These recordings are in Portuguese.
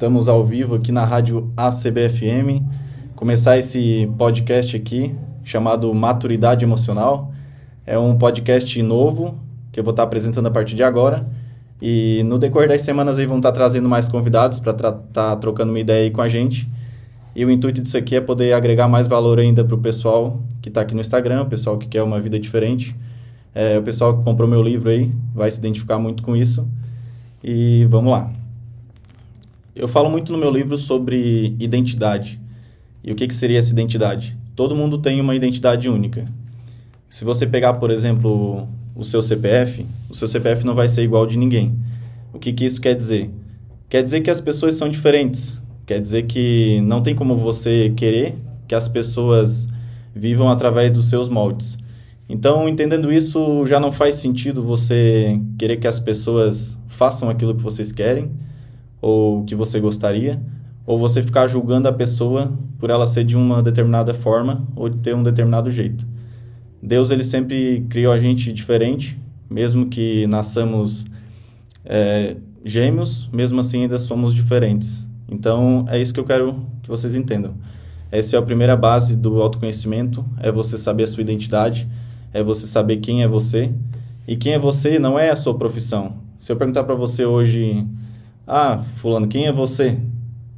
Estamos ao vivo aqui na rádio ACBFM. Começar esse podcast aqui chamado Maturidade Emocional. É um podcast novo que eu vou estar apresentando a partir de agora. E no decorrer das semanas aí vão estar trazendo mais convidados para estar tá trocando uma ideia aí com a gente. E o intuito disso aqui é poder agregar mais valor ainda para o pessoal que está aqui no Instagram, o pessoal que quer uma vida diferente. É, o pessoal que comprou meu livro aí vai se identificar muito com isso. E vamos lá. Eu falo muito no meu livro sobre identidade. E o que, que seria essa identidade? Todo mundo tem uma identidade única. Se você pegar, por exemplo, o seu CPF, o seu CPF não vai ser igual de ninguém. O que, que isso quer dizer? Quer dizer que as pessoas são diferentes. Quer dizer que não tem como você querer que as pessoas vivam através dos seus moldes. Então, entendendo isso, já não faz sentido você querer que as pessoas façam aquilo que vocês querem ou que você gostaria, ou você ficar julgando a pessoa por ela ser de uma determinada forma ou de ter um determinado jeito. Deus ele sempre criou a gente diferente, mesmo que nasçamos é, gêmeos, mesmo assim ainda somos diferentes. Então é isso que eu quero que vocês entendam. Essa é a primeira base do autoconhecimento, é você saber a sua identidade, é você saber quem é você. E quem é você não é a sua profissão. Se eu perguntar para você hoje, ah, fulano, quem é você?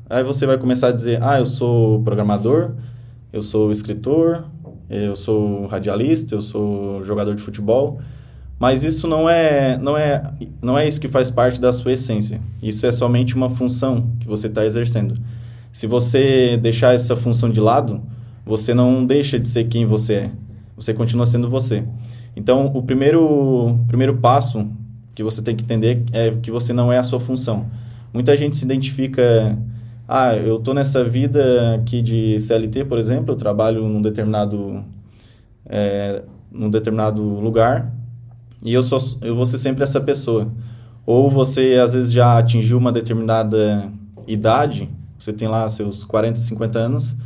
Aí você vai começar a dizer, ah, eu sou programador, eu sou escritor, eu sou radialista, eu sou jogador de futebol. Mas isso não é, não é, não é isso que faz parte da sua essência. Isso é somente uma função que você está exercendo. Se você deixar essa função de lado, você não deixa de ser quem você é. Você continua sendo você. Então, o primeiro, primeiro passo que você tem que entender é que você não é a sua função. Muita gente se identifica, ah, eu estou nessa vida aqui de CLT, por exemplo, eu trabalho num determinado, é, num determinado lugar e eu, sou, eu vou ser sempre essa pessoa. Ou você, às vezes, já atingiu uma determinada idade, você tem lá seus 40, 50 anos,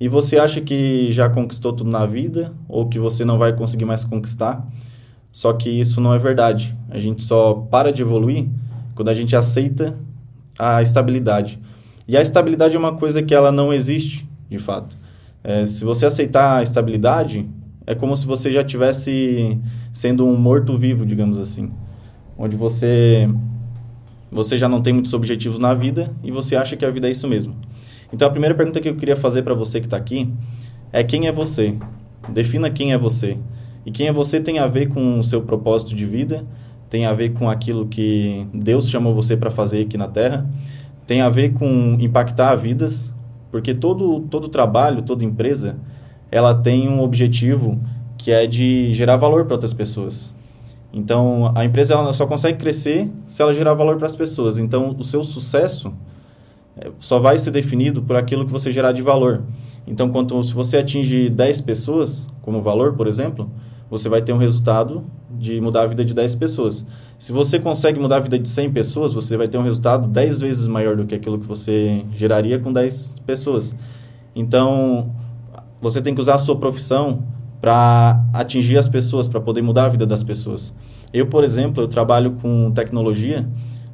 e você acha que já conquistou tudo na vida, ou que você não vai conseguir mais conquistar. Só que isso não é verdade. A gente só para de evoluir quando a gente aceita a estabilidade. E a estabilidade é uma coisa que ela não existe, de fato. É, se você aceitar a estabilidade, é como se você já tivesse sendo um morto-vivo, digamos assim. Onde você, você já não tem muitos objetivos na vida e você acha que a vida é isso mesmo. Então, a primeira pergunta que eu queria fazer para você que está aqui é quem é você? Defina quem é você. E quem é você tem a ver com o seu propósito de vida, tem a ver com aquilo que Deus chamou você para fazer aqui na Terra, tem a ver com impactar vidas, porque todo, todo trabalho, toda empresa, ela tem um objetivo que é de gerar valor para outras pessoas. Então, a empresa ela só consegue crescer se ela gerar valor para as pessoas. Então, o seu sucesso só vai ser definido por aquilo que você gerar de valor. Então, quanto, se você atinge 10 pessoas como valor, por exemplo, você vai ter um resultado de mudar a vida de 10 pessoas. Se você consegue mudar a vida de 100 pessoas, você vai ter um resultado 10 vezes maior do que aquilo que você geraria com 10 pessoas. Então, você tem que usar a sua profissão para atingir as pessoas, para poder mudar a vida das pessoas. Eu, por exemplo, eu trabalho com tecnologia,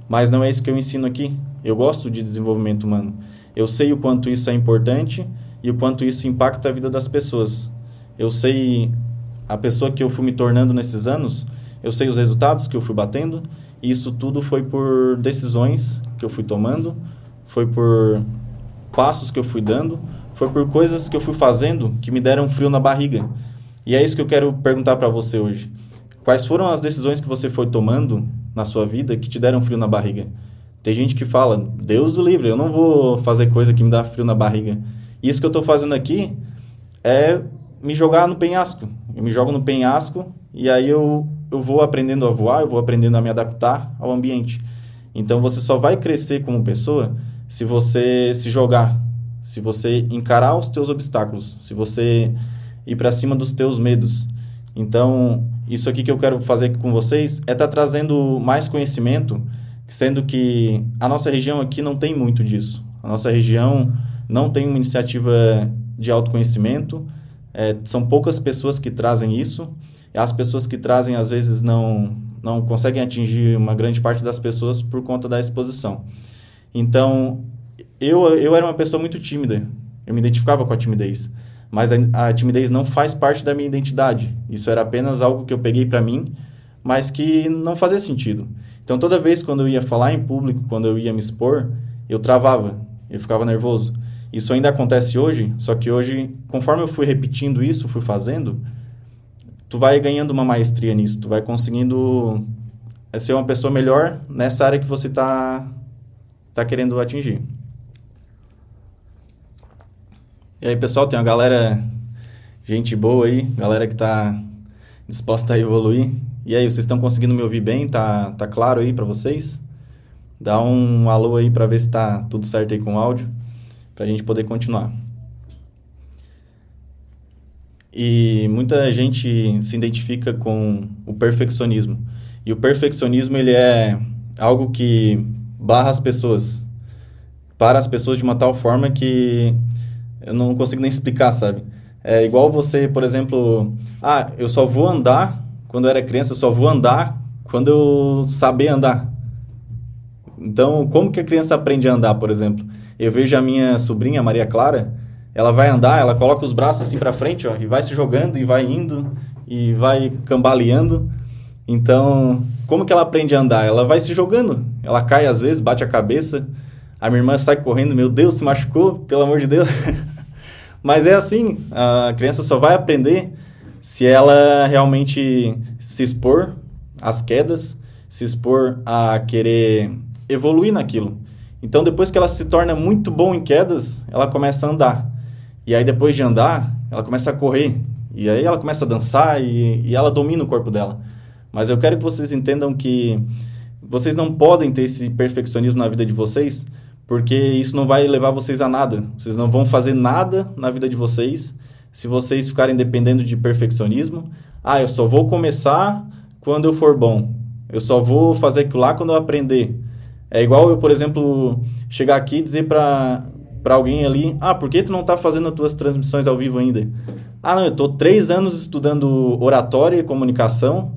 mas não é isso que eu ensino aqui. Eu gosto de desenvolvimento humano. Eu sei o quanto isso é importante e o quanto isso impacta a vida das pessoas. Eu sei a pessoa que eu fui me tornando nesses anos, eu sei os resultados que eu fui batendo, e isso tudo foi por decisões que eu fui tomando, foi por passos que eu fui dando, foi por coisas que eu fui fazendo que me deram frio na barriga. E é isso que eu quero perguntar para você hoje. Quais foram as decisões que você foi tomando na sua vida que te deram frio na barriga? Tem gente que fala, Deus do livre, eu não vou fazer coisa que me dá frio na barriga. Isso que eu estou fazendo aqui é me jogar no penhasco. Eu me jogo no penhasco e aí eu, eu vou aprendendo a voar, eu vou aprendendo a me adaptar ao ambiente. Então você só vai crescer como pessoa se você se jogar, se você encarar os teus obstáculos, se você ir para cima dos teus medos. Então, isso aqui que eu quero fazer com vocês é estar tá trazendo mais conhecimento, sendo que a nossa região aqui não tem muito disso. A nossa região não tem uma iniciativa de autoconhecimento, é, são poucas pessoas que trazem isso. As pessoas que trazem, às vezes, não, não conseguem atingir uma grande parte das pessoas por conta da exposição. Então, eu, eu era uma pessoa muito tímida. Eu me identificava com a timidez. Mas a, a timidez não faz parte da minha identidade. Isso era apenas algo que eu peguei para mim, mas que não fazia sentido. Então, toda vez quando eu ia falar em público, quando eu ia me expor, eu travava, eu ficava nervoso. Isso ainda acontece hoje, só que hoje, conforme eu fui repetindo isso, fui fazendo, tu vai ganhando uma maestria nisso, tu vai conseguindo ser uma pessoa melhor nessa área que você está tá querendo atingir. E aí, pessoal, tem uma galera, gente boa aí, galera que está disposta a evoluir. E aí, vocês estão conseguindo me ouvir bem? Tá, tá claro aí para vocês? Dá um alô aí para ver se tá tudo certo aí com o áudio, para a gente poder continuar. E muita gente se identifica com o perfeccionismo. E o perfeccionismo ele é algo que barra as pessoas, para as pessoas de uma tal forma que eu não consigo nem explicar, sabe? É igual você, por exemplo, ah, eu só vou andar quando eu era criança, eu só vou andar quando eu saber andar. Então, como que a criança aprende a andar, por exemplo? Eu vejo a minha sobrinha, Maria Clara, ela vai andar, ela coloca os braços assim para frente, ó, e vai se jogando e vai indo e vai cambaleando. Então, como que ela aprende a andar? Ela vai se jogando. Ela cai às vezes, bate a cabeça. A minha irmã sai correndo, meu Deus, se machucou, pelo amor de Deus. Mas é assim, a criança só vai aprender se ela realmente se expor às quedas, se expor a querer evoluir naquilo. Então, depois que ela se torna muito bom em quedas, ela começa a andar. E aí, depois de andar, ela começa a correr. E aí, ela começa a dançar e, e ela domina o corpo dela. Mas eu quero que vocês entendam que vocês não podem ter esse perfeccionismo na vida de vocês, porque isso não vai levar vocês a nada. Vocês não vão fazer nada na vida de vocês se vocês ficarem dependendo de perfeccionismo. Ah, eu só vou começar quando eu for bom. Eu só vou fazer aquilo lá quando eu aprender. É igual eu, por exemplo, chegar aqui e dizer para para alguém ali, ah, por que tu não está fazendo as tuas transmissões ao vivo ainda? Ah, não, eu estou três anos estudando oratória e comunicação,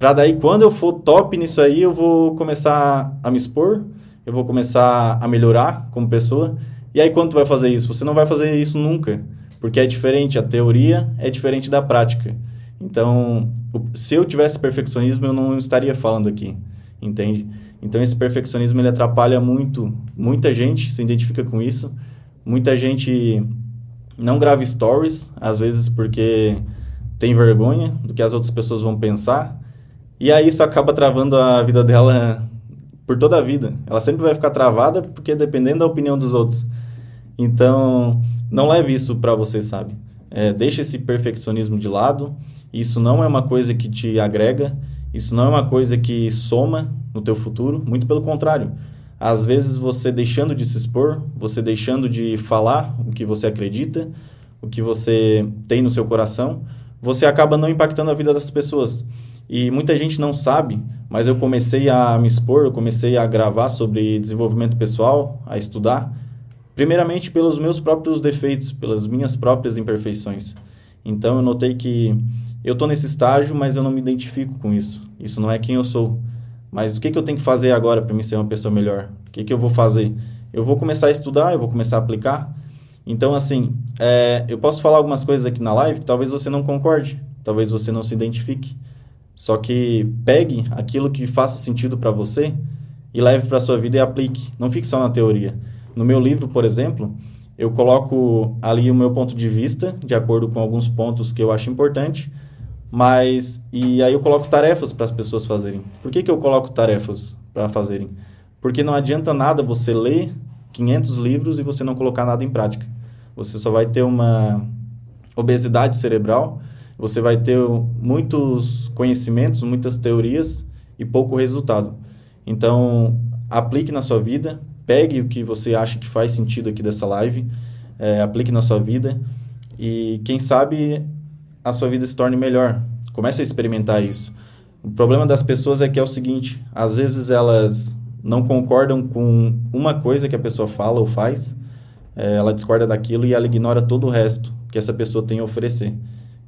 para daí quando eu for top nisso aí, eu vou começar a me expor, eu vou começar a melhorar como pessoa. E aí quando tu vai fazer isso? Você não vai fazer isso nunca, porque é diferente, a teoria é diferente da prática. Então, se eu tivesse perfeccionismo, eu não estaria falando aqui, entende? Então, esse perfeccionismo ele atrapalha muito, muita gente se identifica com isso. Muita gente não grava stories, às vezes porque tem vergonha do que as outras pessoas vão pensar. E aí isso acaba travando a vida dela por toda a vida. Ela sempre vai ficar travada porque dependendo da opinião dos outros. Então, não leve isso para você, sabe? É, deixa esse perfeccionismo de lado. Isso não é uma coisa que te agrega. Isso não é uma coisa que soma no teu futuro. Muito pelo contrário. Às vezes você deixando de se expor, você deixando de falar o que você acredita, o que você tem no seu coração, você acaba não impactando a vida das pessoas. E muita gente não sabe, mas eu comecei a me expor, eu comecei a gravar sobre desenvolvimento pessoal, a estudar, primeiramente pelos meus próprios defeitos, pelas minhas próprias imperfeições. Então eu notei que eu estou nesse estágio, mas eu não me identifico com isso. Isso não é quem eu sou. Mas o que, que eu tenho que fazer agora para me ser uma pessoa melhor? O que, que eu vou fazer? Eu vou começar a estudar, eu vou começar a aplicar. Então, assim, é, eu posso falar algumas coisas aqui na live que talvez você não concorde, talvez você não se identifique. Só que pegue aquilo que faça sentido para você e leve para sua vida e aplique. Não fique só na teoria. No meu livro, por exemplo, eu coloco ali o meu ponto de vista, de acordo com alguns pontos que eu acho importante, mas e aí eu coloco tarefas para as pessoas fazerem. Por que, que eu coloco tarefas para fazerem? Porque não adianta nada você ler 500 livros e você não colocar nada em prática. Você só vai ter uma obesidade cerebral você vai ter muitos conhecimentos, muitas teorias e pouco resultado. Então, aplique na sua vida, pegue o que você acha que faz sentido aqui dessa live, é, aplique na sua vida e, quem sabe, a sua vida se torne melhor. Comece a experimentar isso. O problema das pessoas é que é o seguinte: às vezes elas não concordam com uma coisa que a pessoa fala ou faz, é, ela discorda daquilo e ela ignora todo o resto que essa pessoa tem a oferecer.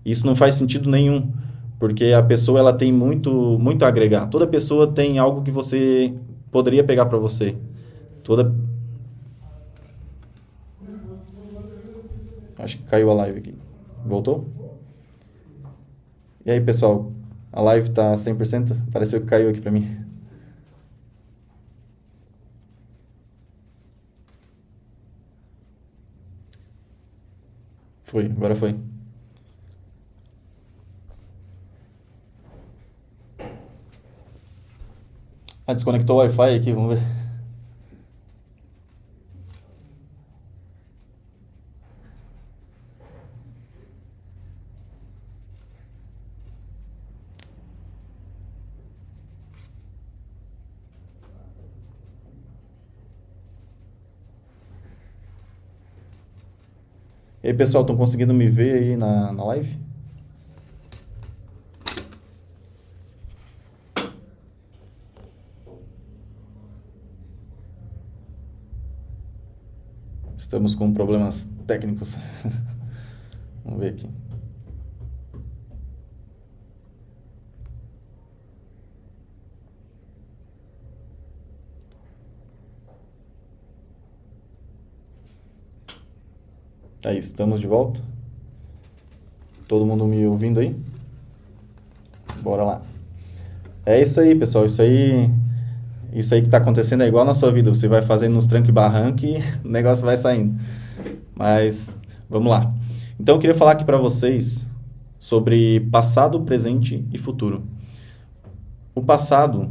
Isso não faz sentido nenhum, porque a pessoa ela tem muito muito a agregar. Toda pessoa tem algo que você poderia pegar para você. Toda Acho que caiu a live aqui. Voltou? E aí, pessoal? A live tá 100%? Pareceu que caiu aqui para mim. Foi, agora foi. Ah, desconectou o Wi-Fi aqui, vamos ver. E aí, pessoal, estão conseguindo me ver aí na, na live? Estamos com problemas técnicos. Vamos ver aqui. É isso, estamos de volta. Todo mundo me ouvindo aí? Bora lá. É isso aí, pessoal. Isso aí, isso aí que está acontecendo é igual na sua vida. Você vai fazendo uns tranco e barranco e o negócio vai saindo. Mas vamos lá. Então eu queria falar aqui para vocês sobre passado, presente e futuro. O passado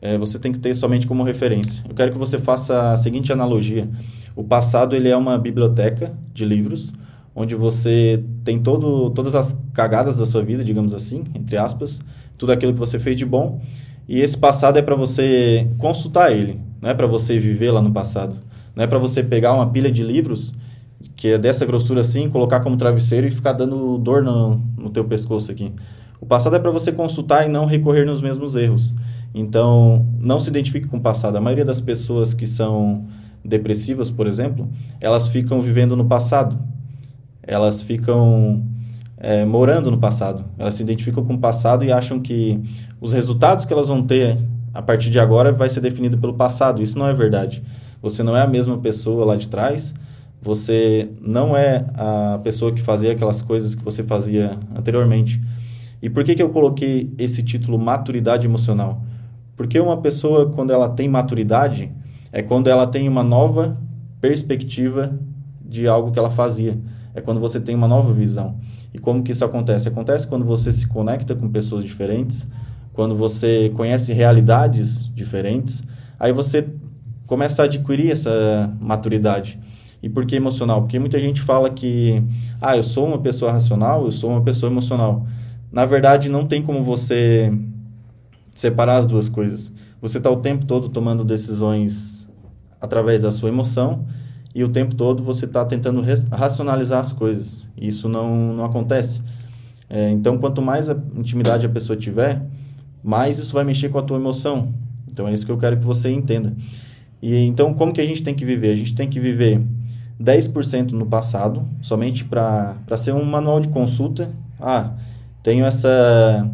é, você tem que ter somente como referência. Eu quero que você faça a seguinte analogia. O passado ele é uma biblioteca de livros onde você tem todo, todas as cagadas da sua vida, digamos assim, entre aspas, tudo aquilo que você fez de bom. E esse passado é para você consultar ele, não é para você viver lá no passado. Não é para você pegar uma pilha de livros que é dessa grossura assim, colocar como travesseiro e ficar dando dor no, no teu pescoço aqui. O passado é para você consultar e não recorrer nos mesmos erros. Então, não se identifique com o passado. A maioria das pessoas que são depressivas, por exemplo, elas ficam vivendo no passado. Elas ficam é, morando no passado. Elas se identificam com o passado e acham que os resultados que elas vão ter a partir de agora vai ser definido pelo passado. Isso não é verdade. Você não é a mesma pessoa lá de trás. Você não é a pessoa que fazia aquelas coisas que você fazia anteriormente. E por que, que eu coloquei esse título maturidade emocional? Porque uma pessoa, quando ela tem maturidade, é quando ela tem uma nova perspectiva de algo que ela fazia. É quando você tem uma nova visão. E como que isso acontece? Acontece quando você se conecta com pessoas diferentes, quando você conhece realidades diferentes, aí você começa a adquirir essa maturidade. E por que emocional? Porque muita gente fala que, ah, eu sou uma pessoa racional, eu sou uma pessoa emocional. Na verdade, não tem como você separar as duas coisas. Você está o tempo todo tomando decisões através da sua emoção e o tempo todo você está tentando racionalizar as coisas. Isso não, não acontece. É, então, quanto mais a intimidade a pessoa tiver, mais isso vai mexer com a tua emoção. Então, é isso que eu quero que você entenda. E então, como que a gente tem que viver? A gente tem que viver 10% no passado, somente para ser um manual de consulta. Ah, tenho essa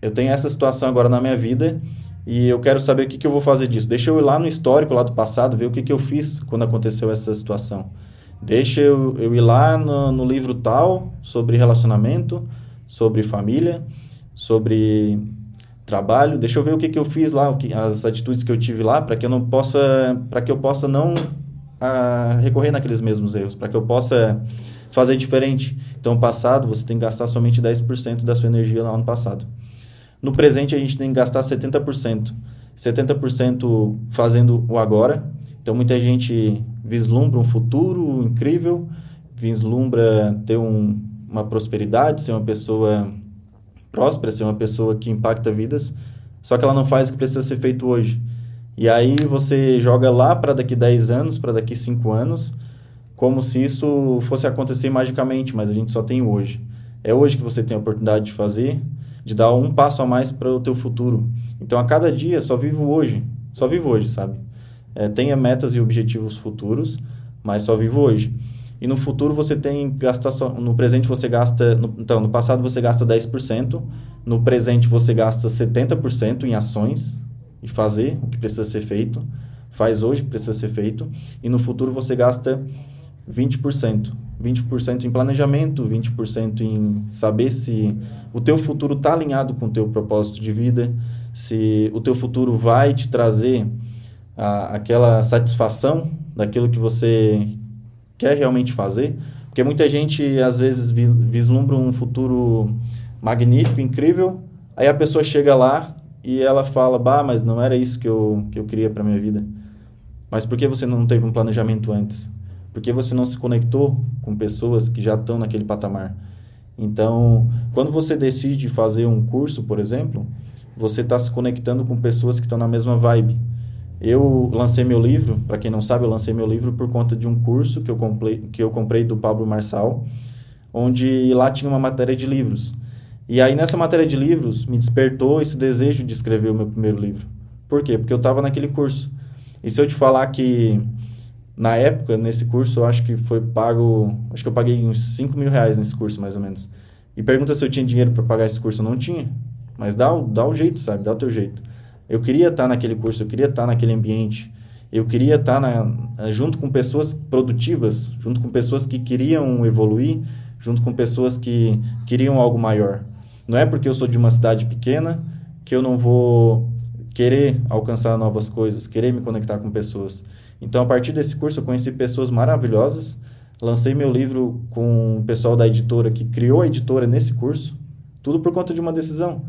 eu tenho essa situação agora na minha vida e eu quero saber o que, que eu vou fazer disso. Deixa eu ir lá no histórico lá do passado, ver o que, que eu fiz quando aconteceu essa situação. Deixa eu, eu ir lá no, no livro tal sobre relacionamento, sobre família, sobre trabalho. Deixa eu ver o que, que eu fiz lá, o que, as atitudes que eu tive lá, para que eu não possa, para que eu possa não ah, recorrer naqueles mesmos erros, para que eu possa fazer diferente. Então, passado, você tem que gastar somente 10% da sua energia lá no passado. No presente, a gente tem que gastar 70%. 70% fazendo o agora. Então, muita gente vislumbra um futuro incrível, vislumbra ter um, uma prosperidade, ser uma pessoa próspera, ser uma pessoa que impacta vidas, só que ela não faz o que precisa ser feito hoje. E aí você joga lá para daqui 10 anos, para daqui 5 anos, como se isso fosse acontecer magicamente, mas a gente só tem hoje. É hoje que você tem a oportunidade de fazer, de dar um passo a mais para o teu futuro. Então, a cada dia, só vivo hoje. Só vivo hoje, sabe? É, tenha metas e objetivos futuros, mas só vivo hoje. E no futuro você tem gastar só, no presente você gasta, no, então no passado você gasta 10%, no presente você gasta 70% em ações e fazer o que precisa ser feito, faz hoje o que precisa ser feito, e no futuro você gasta 20%. 20% em planejamento, 20% em saber se o teu futuro está alinhado com o teu propósito de vida, se o teu futuro vai te trazer a, aquela satisfação daquilo que você quer realmente fazer, porque muita gente às vezes vislumbra um futuro magnífico, incrível, aí a pessoa chega lá e ela fala, bah, mas não era isso que eu, que eu queria para minha vida. Mas por que você não teve um planejamento antes? Por que você não se conectou com pessoas que já estão naquele patamar? Então, quando você decide fazer um curso, por exemplo, você está se conectando com pessoas que estão na mesma vibe. Eu lancei meu livro, para quem não sabe, eu lancei meu livro por conta de um curso que eu comprei, que eu comprei do Pablo Marçal, onde lá tinha uma matéria de livros. E aí nessa matéria de livros me despertou esse desejo de escrever o meu primeiro livro. Por quê? Porque eu estava naquele curso. E se eu te falar que na época, nesse curso, eu acho que foi pago. Acho que eu paguei uns 5 mil reais nesse curso, mais ou menos. E pergunta se eu tinha dinheiro para pagar esse curso. Eu não tinha. Mas dá, dá o jeito, sabe? Dá o teu jeito. Eu queria estar naquele curso, eu queria estar naquele ambiente. Eu queria estar na, junto com pessoas produtivas, junto com pessoas que queriam evoluir, junto com pessoas que queriam algo maior. Não é porque eu sou de uma cidade pequena que eu não vou querer alcançar novas coisas, querer me conectar com pessoas. Então, a partir desse curso, eu conheci pessoas maravilhosas. Lancei meu livro com o pessoal da editora que criou a editora nesse curso, tudo por conta de uma decisão.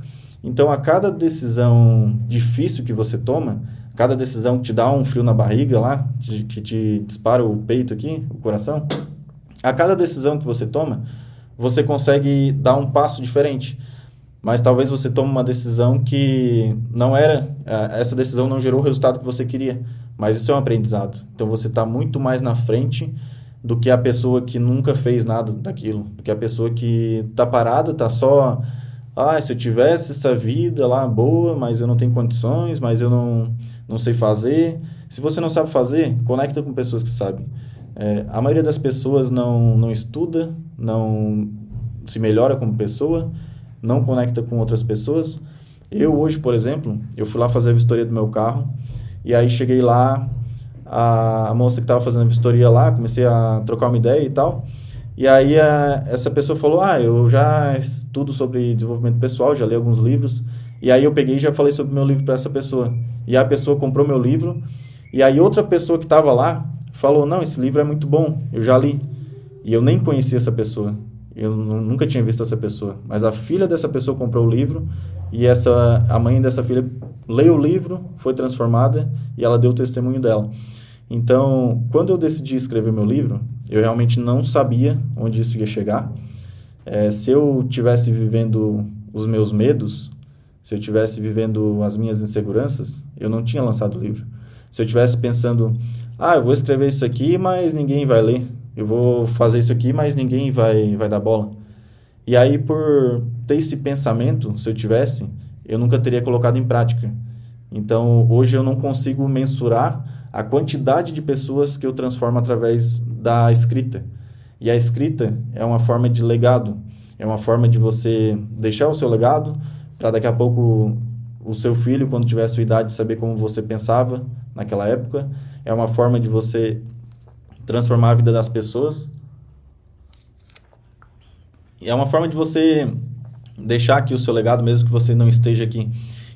Então, a cada decisão difícil que você toma, cada decisão que te dá um frio na barriga lá, que te dispara o peito aqui, o coração, a cada decisão que você toma, você consegue dar um passo diferente. Mas talvez você tome uma decisão que não era, eh, essa decisão não gerou o resultado que você queria. Mas isso é um aprendizado. Então você está muito mais na frente do que a pessoa que nunca fez nada daquilo, do que a pessoa que está parada, está só, ah, se eu tivesse essa vida lá boa, mas eu não tenho condições, mas eu não, não sei fazer. Se você não sabe fazer, conecta com pessoas que sabem. É, a maioria das pessoas não, não estuda, não se melhora como pessoa, não conecta com outras pessoas. Eu hoje, por exemplo, eu fui lá fazer a vistoria do meu carro, e aí cheguei lá, a, moça que estava fazendo a vistoria lá, comecei a trocar uma ideia e tal. E aí a, essa pessoa falou: Ah, eu já estudo sobre desenvolvimento pessoal, já li alguns livros. E aí eu peguei e já falei sobre meu livro para essa pessoa. E a pessoa comprou meu livro. E aí outra pessoa que estava lá falou: Não, esse livro é muito bom, eu já li. E eu nem conhecia essa pessoa. Eu nunca tinha visto essa pessoa. Mas a filha dessa pessoa comprou o livro e essa a mãe dessa filha leu o livro, foi transformada e ela deu o testemunho dela. Então, quando eu decidi escrever meu livro, eu realmente não sabia onde isso ia chegar. É, se eu tivesse vivendo os meus medos, se eu tivesse vivendo as minhas inseguranças, eu não tinha lançado o livro. Se eu tivesse pensando, ah, eu vou escrever isso aqui, mas ninguém vai ler. Eu vou fazer isso aqui, mas ninguém vai, vai dar bola. E aí, por ter esse pensamento, se eu tivesse, eu nunca teria colocado em prática. Então, hoje eu não consigo mensurar a quantidade de pessoas que eu transformo através da escrita. E a escrita é uma forma de legado, é uma forma de você deixar o seu legado para daqui a pouco o seu filho, quando tiver a sua idade, saber como você pensava naquela época. É uma forma de você transformar a vida das pessoas. E é uma forma de você deixar aqui o seu legado, mesmo que você não esteja aqui.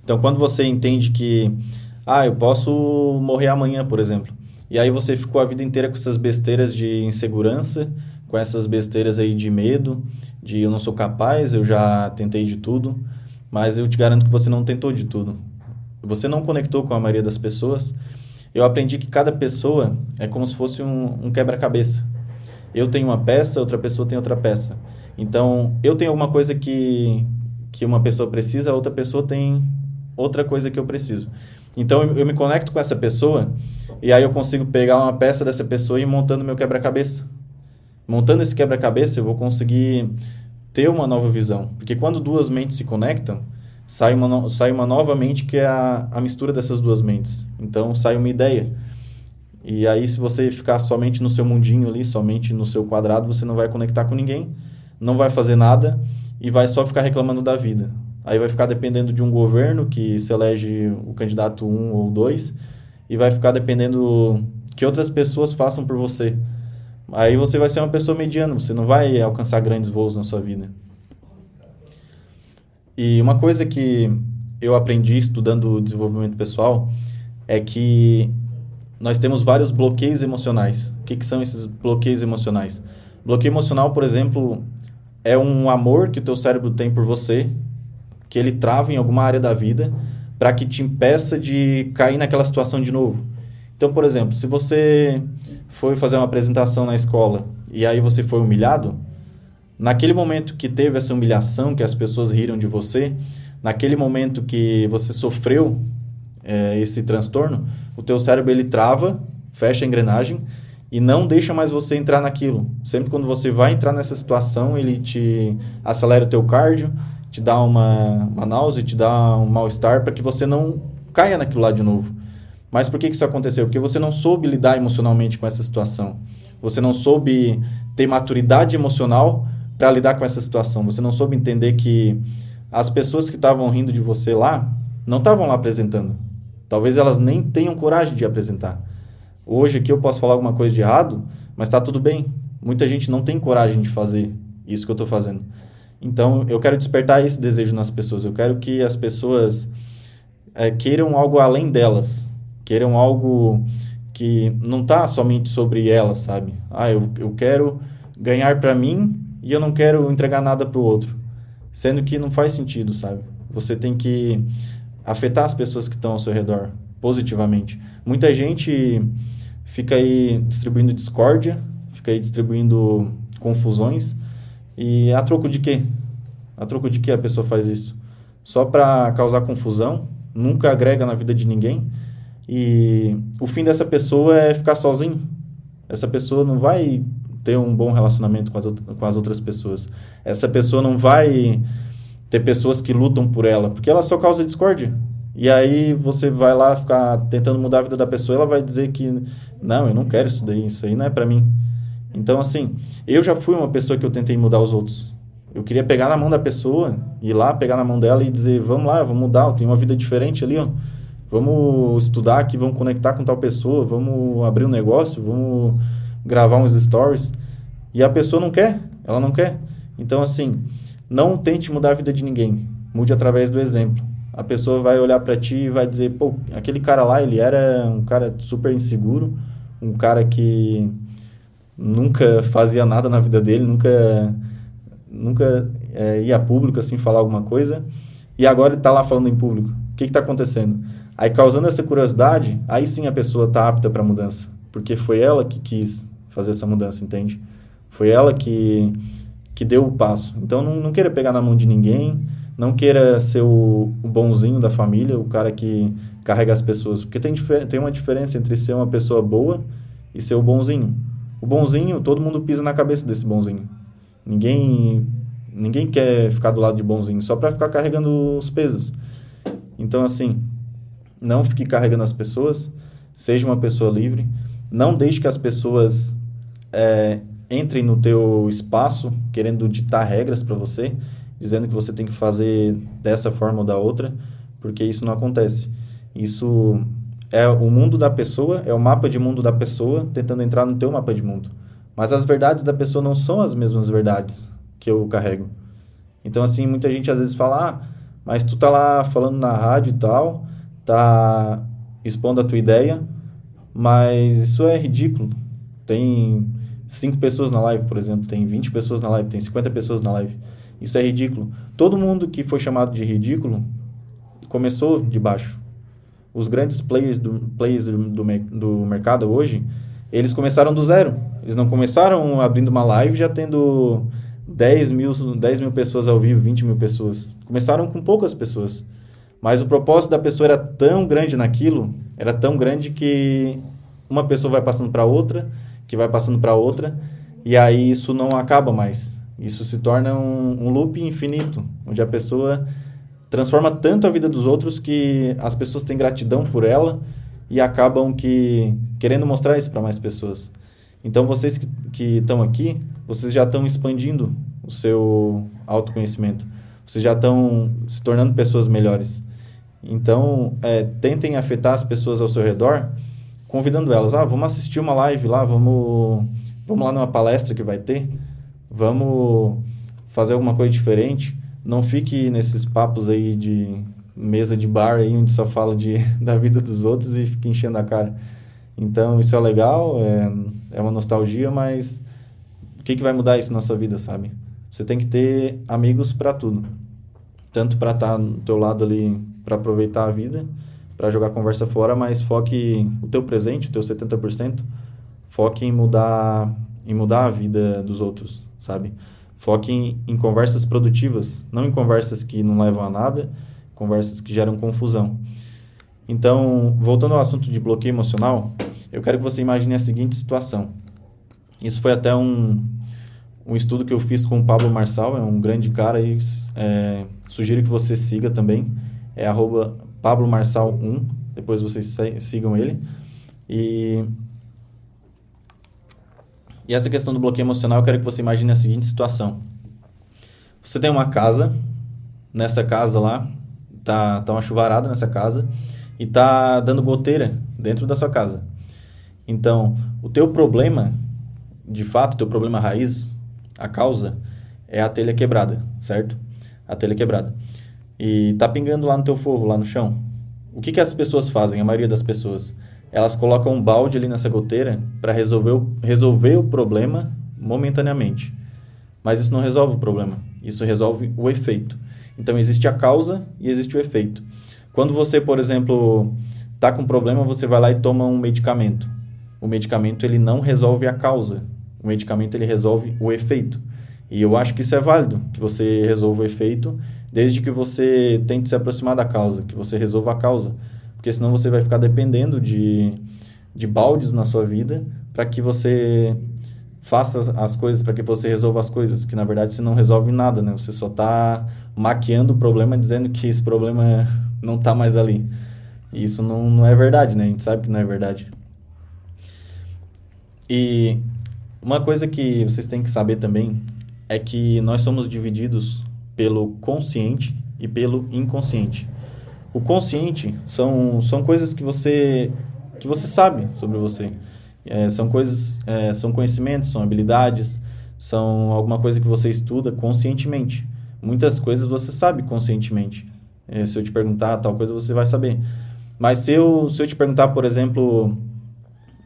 Então, quando você entende que, ah, eu posso morrer amanhã, por exemplo, e aí você ficou a vida inteira com essas besteiras de insegurança, com essas besteiras aí de medo, de eu não sou capaz, eu já tentei de tudo, mas eu te garanto que você não tentou de tudo. Você não conectou com a maioria das pessoas. Eu aprendi que cada pessoa é como se fosse um, um quebra-cabeça. Eu tenho uma peça, outra pessoa tem outra peça. Então, eu tenho alguma coisa que, que uma pessoa precisa, a outra pessoa tem outra coisa que eu preciso. Então, eu, eu me conecto com essa pessoa e aí eu consigo pegar uma peça dessa pessoa e ir montando meu quebra-cabeça. Montando esse quebra-cabeça, eu vou conseguir ter uma nova visão. Porque quando duas mentes se conectam, sai uma, no, sai uma nova mente que é a, a mistura dessas duas mentes. Então, sai uma ideia. E aí, se você ficar somente no seu mundinho ali, somente no seu quadrado, você não vai conectar com ninguém não vai fazer nada e vai só ficar reclamando da vida. Aí vai ficar dependendo de um governo que se elege o candidato um ou dois e vai ficar dependendo que outras pessoas façam por você. aí você vai ser uma pessoa mediana, você não vai alcançar grandes voos na sua vida. E uma coisa que eu aprendi estudando desenvolvimento pessoal é que nós temos vários bloqueios emocionais. O que, que são esses bloqueios emocionais? Bloqueio emocional, por exemplo, é um amor que o teu cérebro tem por você, que ele trava em alguma área da vida para que te impeça de cair naquela situação de novo. Então, por exemplo, se você foi fazer uma apresentação na escola e aí você foi humilhado, naquele momento que teve essa humilhação, que as pessoas riram de você, naquele momento que você sofreu é, esse transtorno, o teu cérebro ele trava, fecha a engrenagem e não deixa mais você entrar naquilo. Sempre quando você vai entrar nessa situação, ele te acelera o teu cardio, te dá uma, uma náusea, te dá um mal-estar para que você não caia naquilo lá de novo. Mas por que, que isso aconteceu? Porque você não soube lidar emocionalmente com essa situação. Você não soube ter maturidade emocional para lidar com essa situação. Você não soube entender que as pessoas que estavam rindo de você lá não estavam lá apresentando. Talvez elas nem tenham coragem de apresentar. Hoje aqui eu posso falar alguma coisa de errado, mas está tudo bem. Muita gente não tem coragem de fazer isso que eu estou fazendo. Então, eu quero despertar esse desejo nas pessoas. Eu quero que as pessoas é, queiram algo além delas. Queiram algo que não está somente sobre elas, sabe? Ah, eu, eu quero ganhar para mim e eu não quero entregar nada para o outro. Sendo que não faz sentido, sabe? Você tem que afetar as pessoas que estão ao seu redor positivamente. Muita gente fica aí distribuindo discórdia, fica aí distribuindo confusões e a troco de quê? A troco de que a pessoa faz isso? Só para causar confusão, nunca agrega na vida de ninguém. E o fim dessa pessoa é ficar sozinho. Essa pessoa não vai ter um bom relacionamento com as, com as outras pessoas. Essa pessoa não vai ter pessoas que lutam por ela, porque ela só causa discórdia. E aí você vai lá ficar tentando mudar a vida da pessoa, ela vai dizer que não, eu não quero isso daí, isso aí não é para mim. Então, assim, eu já fui uma pessoa que eu tentei mudar os outros. Eu queria pegar na mão da pessoa, ir lá, pegar na mão dela e dizer: vamos lá, vamos mudar, eu tenho uma vida diferente ali, ó. Vamos estudar aqui, vamos conectar com tal pessoa, vamos abrir um negócio, vamos gravar uns stories. E a pessoa não quer, ela não quer. Então, assim, não tente mudar a vida de ninguém. Mude através do exemplo. A pessoa vai olhar para ti e vai dizer: pô, aquele cara lá, ele era um cara super inseguro, um cara que nunca fazia nada na vida dele, nunca nunca é, ia a público assim falar alguma coisa e agora ele está lá falando em público. O que está acontecendo? Aí causando essa curiosidade, aí sim a pessoa está apta para mudança, porque foi ela que quis fazer essa mudança, entende? Foi ela que que deu o passo. Então não, não queira pegar na mão de ninguém, não queira ser o, o bonzinho da família, o cara que carrega as pessoas, porque tem, tem uma diferença entre ser uma pessoa boa e ser o bonzinho. O bonzinho, todo mundo pisa na cabeça desse bonzinho. Ninguém ninguém quer ficar do lado de bonzinho só para ficar carregando os pesos. Então assim, não fique carregando as pessoas, seja uma pessoa livre, não deixe que as pessoas é, entrem no teu espaço querendo ditar regras para você, dizendo que você tem que fazer dessa forma ou da outra, porque isso não acontece. Isso é o mundo da pessoa, é o mapa de mundo da pessoa tentando entrar no teu mapa de mundo. Mas as verdades da pessoa não são as mesmas verdades que eu carrego. Então, assim, muita gente às vezes fala, ah, mas tu tá lá falando na rádio e tal, tá expondo a tua ideia, mas isso é ridículo. Tem cinco pessoas na live, por exemplo, tem 20 pessoas na live, tem 50 pessoas na live. Isso é ridículo. Todo mundo que foi chamado de ridículo começou de baixo os grandes players do, players do, do mercado hoje, eles começaram do zero. Eles não começaram abrindo uma live já tendo 10 mil, 10 mil pessoas ao vivo, 20 mil pessoas. Começaram com poucas pessoas. Mas o propósito da pessoa era tão grande naquilo, era tão grande que uma pessoa vai passando para outra, que vai passando para outra, e aí isso não acaba mais. Isso se torna um, um loop infinito, onde a pessoa transforma tanto a vida dos outros que as pessoas têm gratidão por ela e acabam que querendo mostrar isso para mais pessoas. Então vocês que estão aqui, vocês já estão expandindo o seu autoconhecimento. Vocês já estão se tornando pessoas melhores. Então, é, tentem afetar as pessoas ao seu redor, convidando elas. Ah, vamos assistir uma live lá, vamos, vamos lá numa palestra que vai ter, vamos fazer alguma coisa diferente. Não fique nesses papos aí de mesa de bar aí onde só fala de, da vida dos outros e fica enchendo a cara. Então isso é legal, é, é uma nostalgia, mas o que, que vai mudar isso na sua vida, sabe? Você tem que ter amigos para tudo. Tanto para estar tá do teu lado ali para aproveitar a vida, para jogar conversa fora, mas foque o teu presente, o teu 70%, foque em mudar em mudar a vida dos outros, sabe? Foque em, em conversas produtivas, não em conversas que não levam a nada, conversas que geram confusão. Então, voltando ao assunto de bloqueio emocional, eu quero que você imagine a seguinte situação. Isso foi até um, um estudo que eu fiz com o Pablo Marçal, é um grande cara e é, sugiro que você siga também, é arroba Pablo Marçal 1, depois vocês sigam ele. E, e essa questão do bloqueio emocional, eu quero que você imagine a seguinte situação. Você tem uma casa, nessa casa lá, tá, tá uma chuvarada nessa casa, e tá dando goteira dentro da sua casa. Então, o teu problema, de fato, o teu problema raiz, a causa, é a telha quebrada, certo? A telha quebrada. E tá pingando lá no teu forro, lá no chão. O que, que as pessoas fazem, a maioria das pessoas? Elas colocam um balde ali nessa goteira para resolver, o, resolver o problema momentaneamente. Mas isso não resolve o problema. Isso resolve o efeito. Então existe a causa e existe o efeito. Quando você, por exemplo, tá com problema, você vai lá e toma um medicamento. O medicamento ele não resolve a causa. O medicamento ele resolve o efeito. E eu acho que isso é válido, que você resolva o efeito, desde que você tente se aproximar da causa, que você resolva a causa. Porque senão você vai ficar dependendo de, de baldes na sua vida para que você faça as coisas, para que você resolva as coisas, que na verdade você não resolve nada, né? Você só está maquiando o problema dizendo que esse problema não está mais ali. E isso não, não é verdade, né? A gente sabe que não é verdade. E uma coisa que vocês têm que saber também é que nós somos divididos pelo consciente e pelo inconsciente. O consciente são, são coisas que você que você sabe sobre você. É, são coisas, é, são conhecimentos, são habilidades, são alguma coisa que você estuda conscientemente. Muitas coisas você sabe conscientemente. É, se eu te perguntar tal coisa, você vai saber. Mas se eu, se eu te perguntar, por exemplo,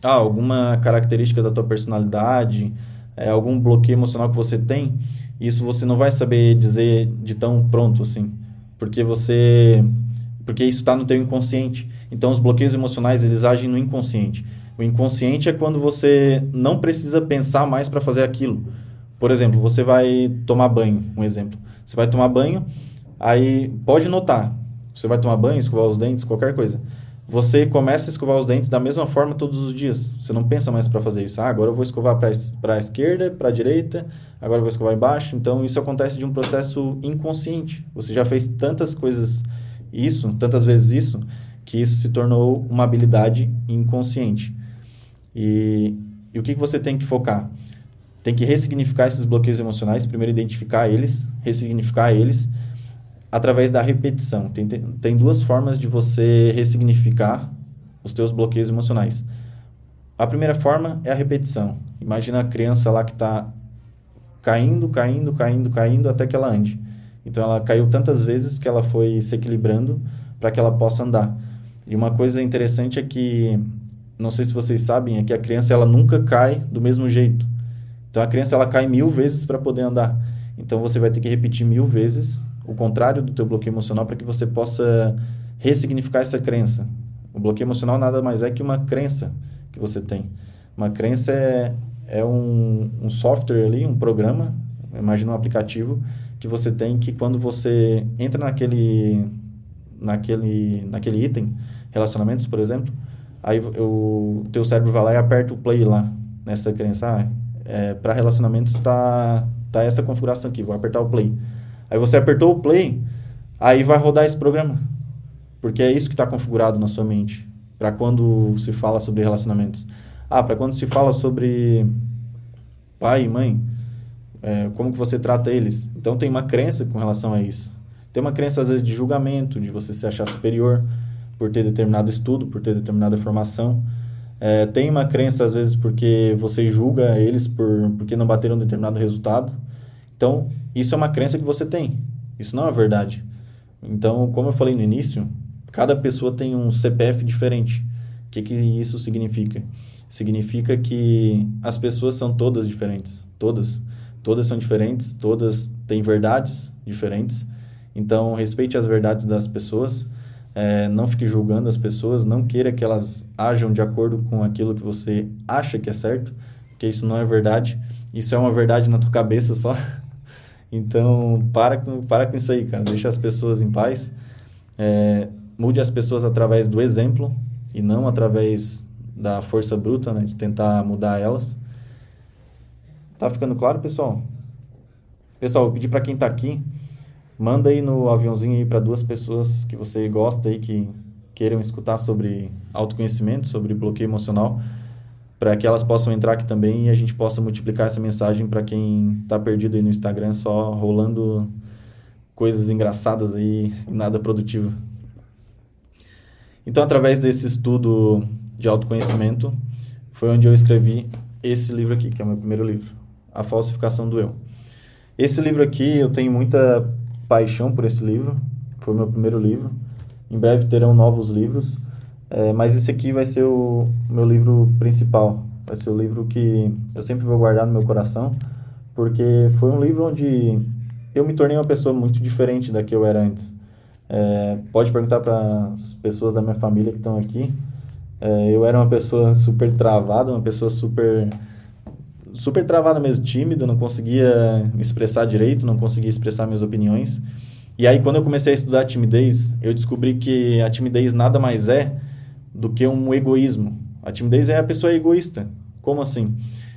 ah, alguma característica da tua personalidade, é, algum bloqueio emocional que você tem, isso você não vai saber dizer de tão pronto assim, porque você porque isso está no teu inconsciente. Então os bloqueios emocionais eles agem no inconsciente. O inconsciente é quando você não precisa pensar mais para fazer aquilo. Por exemplo, você vai tomar banho, um exemplo. Você vai tomar banho, aí pode notar, você vai tomar banho, escovar os dentes, qualquer coisa você começa a escovar os dentes da mesma forma todos os dias. Você não pensa mais para fazer isso. Ah, agora eu vou escovar para a esquerda, para a direita, agora eu vou escovar embaixo. Então, isso acontece de um processo inconsciente. Você já fez tantas coisas isso, tantas vezes isso, que isso se tornou uma habilidade inconsciente. E, e o que, que você tem que focar? Tem que ressignificar esses bloqueios emocionais, primeiro identificar eles, ressignificar eles, através da repetição. Tem, tem duas formas de você ressignificar os teus bloqueios emocionais. A primeira forma é a repetição. Imagina a criança lá que está caindo, caindo, caindo, caindo até que ela ande. Então ela caiu tantas vezes que ela foi se equilibrando para que ela possa andar. E uma coisa interessante é que, não sei se vocês sabem, é que a criança ela nunca cai do mesmo jeito. Então a criança ela cai mil vezes para poder andar. Então você vai ter que repetir mil vezes o contrário do teu bloqueio emocional para que você possa ressignificar essa crença. O bloqueio emocional nada mais é que uma crença que você tem. Uma crença é, é um, um software ali, um programa, imagina um aplicativo que você tem que quando você entra naquele naquele naquele item, relacionamentos, por exemplo, aí o teu cérebro vai lá e aperta o play lá nessa crença. Ah, é, para relacionamentos tá tá essa configuração aqui, vou apertar o play. Aí você apertou o play, aí vai rodar esse programa. Porque é isso que está configurado na sua mente. Para quando se fala sobre relacionamentos. Ah, para quando se fala sobre pai e mãe, é, como que você trata eles. Então tem uma crença com relação a isso. Tem uma crença às vezes de julgamento, de você se achar superior por ter determinado estudo, por ter determinada formação. é, tem uma crença, às vezes, porque você julga eles por, porque não bateram um determinado resultado. Então, isso é uma crença que você tem. Isso não é verdade. Então, como eu falei no início, cada pessoa tem um CPF diferente. O que, que isso significa? Significa que as pessoas são todas diferentes. Todas. Todas são diferentes, todas têm verdades diferentes. Então, respeite as verdades das pessoas é, não fique julgando as pessoas, não queira que elas ajam de acordo com aquilo que você acha que é certo, porque isso não é verdade. Isso é uma verdade na tua cabeça só. Então, para com, para com isso aí, cara. Deixa as pessoas em paz. É, mude as pessoas através do exemplo e não através da força bruta, né, de tentar mudar elas. Tá ficando claro, pessoal? Pessoal, vou pedir para quem está aqui Manda aí no aviãozinho aí para duas pessoas que você gosta aí que queiram escutar sobre autoconhecimento, sobre bloqueio emocional, para que elas possam entrar aqui também e a gente possa multiplicar essa mensagem para quem está perdido aí no Instagram só rolando coisas engraçadas aí e nada produtivo. Então, através desse estudo de autoconhecimento, foi onde eu escrevi esse livro aqui, que é o meu primeiro livro, A Falsificação do Eu. Esse livro aqui eu tenho muita paixão por esse livro. Foi o meu primeiro livro. Em breve terão novos livros, é, mas esse aqui vai ser o meu livro principal. Vai ser o livro que eu sempre vou guardar no meu coração, porque foi um livro onde eu me tornei uma pessoa muito diferente da que eu era antes. É, pode perguntar para as pessoas da minha família que estão aqui. É, eu era uma pessoa super travada, uma pessoa super super travada mesmo, tímida, não conseguia me expressar direito, não conseguia expressar minhas opiniões. E aí, quando eu comecei a estudar timidez, eu descobri que a timidez nada mais é do que um egoísmo. A timidez é a pessoa egoísta. Como assim?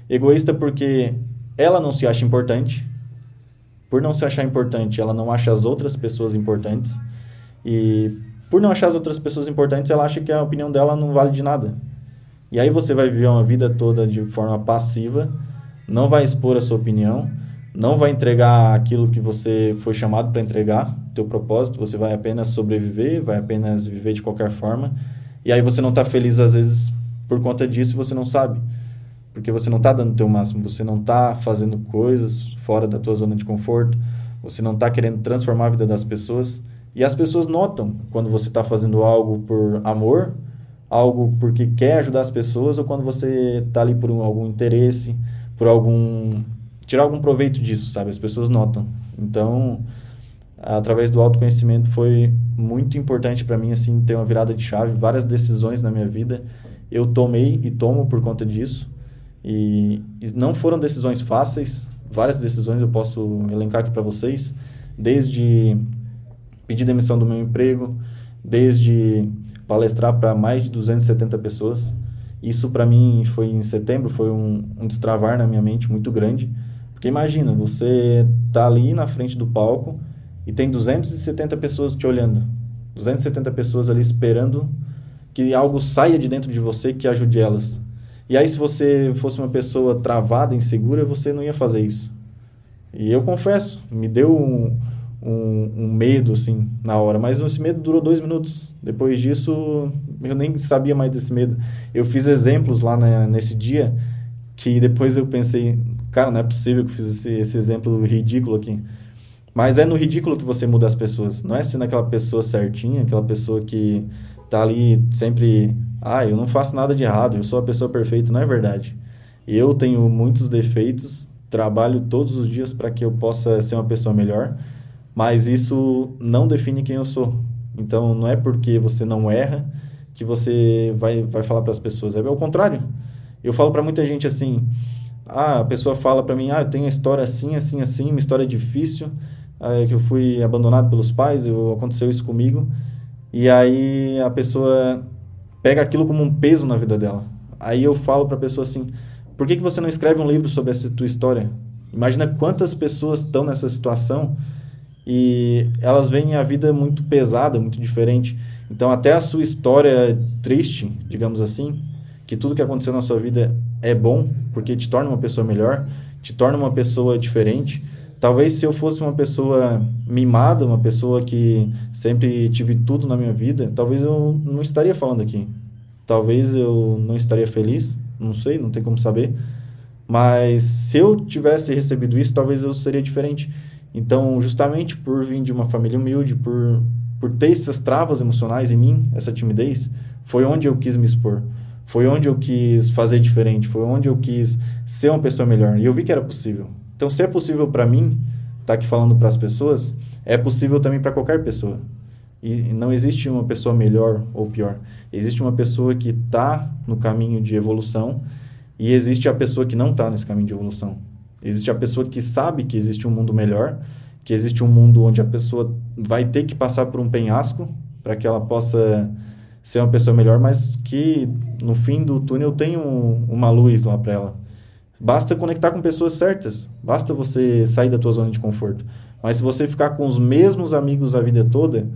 Egoísta porque ela não se acha importante. Por não se achar importante, ela não acha as outras pessoas importantes. E por não achar as outras pessoas importantes, ela acha que a opinião dela não vale de nada. E aí você vai viver uma vida toda de forma passiva não vai expor a sua opinião, não vai entregar aquilo que você foi chamado para entregar, teu propósito, você vai apenas sobreviver, vai apenas viver de qualquer forma. E aí você não está feliz às vezes por conta disso, você não sabe. Porque você não está dando o teu máximo, você não está fazendo coisas fora da tua zona de conforto, você não está querendo transformar a vida das pessoas. E as pessoas notam quando você está fazendo algo por amor, algo porque quer ajudar as pessoas, ou quando você está ali por um, algum interesse, por algum tirar algum proveito disso, sabe? As pessoas notam. Então, através do autoconhecimento foi muito importante para mim assim ter uma virada de chave, várias decisões na minha vida eu tomei e tomo por conta disso. E, e não foram decisões fáceis, várias decisões eu posso elencar aqui para vocês, desde pedir demissão do meu emprego, desde palestrar para mais de 270 pessoas, isso para mim foi em setembro, foi um, um destravar na minha mente muito grande. Porque imagina, você tá ali na frente do palco e tem 270 pessoas te olhando. 270 pessoas ali esperando que algo saia de dentro de você que ajude elas. E aí, se você fosse uma pessoa travada, insegura, você não ia fazer isso. E eu confesso, me deu um, um, um, medo, assim, na hora. Mas esse medo durou dois minutos. Depois disso, eu nem sabia mais desse medo. Eu fiz exemplos lá na, nesse dia que depois eu pensei, cara, não é possível que eu fiz esse, esse exemplo ridículo aqui. Mas é no ridículo que você muda as pessoas. Não é sendo aquela pessoa certinha, aquela pessoa que tá ali sempre, ah, eu não faço nada de errado, eu sou a pessoa perfeita. Não é verdade. Eu tenho muitos defeitos, trabalho todos os dias para que eu possa ser uma pessoa melhor mas isso não define quem eu sou. Então, não é porque você não erra que você vai, vai falar para as pessoas. É o contrário. Eu falo para muita gente assim: ah, a pessoa fala para mim, ah, eu tenho uma história assim, assim, assim, uma história difícil, é, que eu fui abandonado pelos pais, eu, aconteceu isso comigo. E aí a pessoa pega aquilo como um peso na vida dela. Aí eu falo para a pessoa assim: por que, que você não escreve um livro sobre essa tua história? Imagina quantas pessoas estão nessa situação e elas veem a vida muito pesada, muito diferente. Então, até a sua história triste, digamos assim, que tudo que aconteceu na sua vida é bom, porque te torna uma pessoa melhor, te torna uma pessoa diferente. Talvez se eu fosse uma pessoa mimada, uma pessoa que sempre tive tudo na minha vida, talvez eu não estaria falando aqui. talvez eu não estaria feliz, não sei, não tem como saber. Mas se eu tivesse recebido isso, talvez eu seria diferente. Então, justamente por vir de uma família humilde, por, por ter essas travas emocionais em mim, essa timidez, foi onde eu quis me expor. Foi onde eu quis fazer diferente, foi onde eu quis ser uma pessoa melhor. E eu vi que era possível. Então, se é possível para mim, estar tá aqui falando para as pessoas, é possível também para qualquer pessoa. E não existe uma pessoa melhor ou pior. Existe uma pessoa que está no caminho de evolução e existe a pessoa que não está nesse caminho de evolução. Existe a pessoa que sabe que existe um mundo melhor, que existe um mundo onde a pessoa vai ter que passar por um penhasco para que ela possa ser uma pessoa melhor, mas que no fim do túnel tem um, uma luz lá para ela. Basta conectar com pessoas certas, basta você sair da tua zona de conforto. Mas se você ficar com os mesmos amigos a vida toda,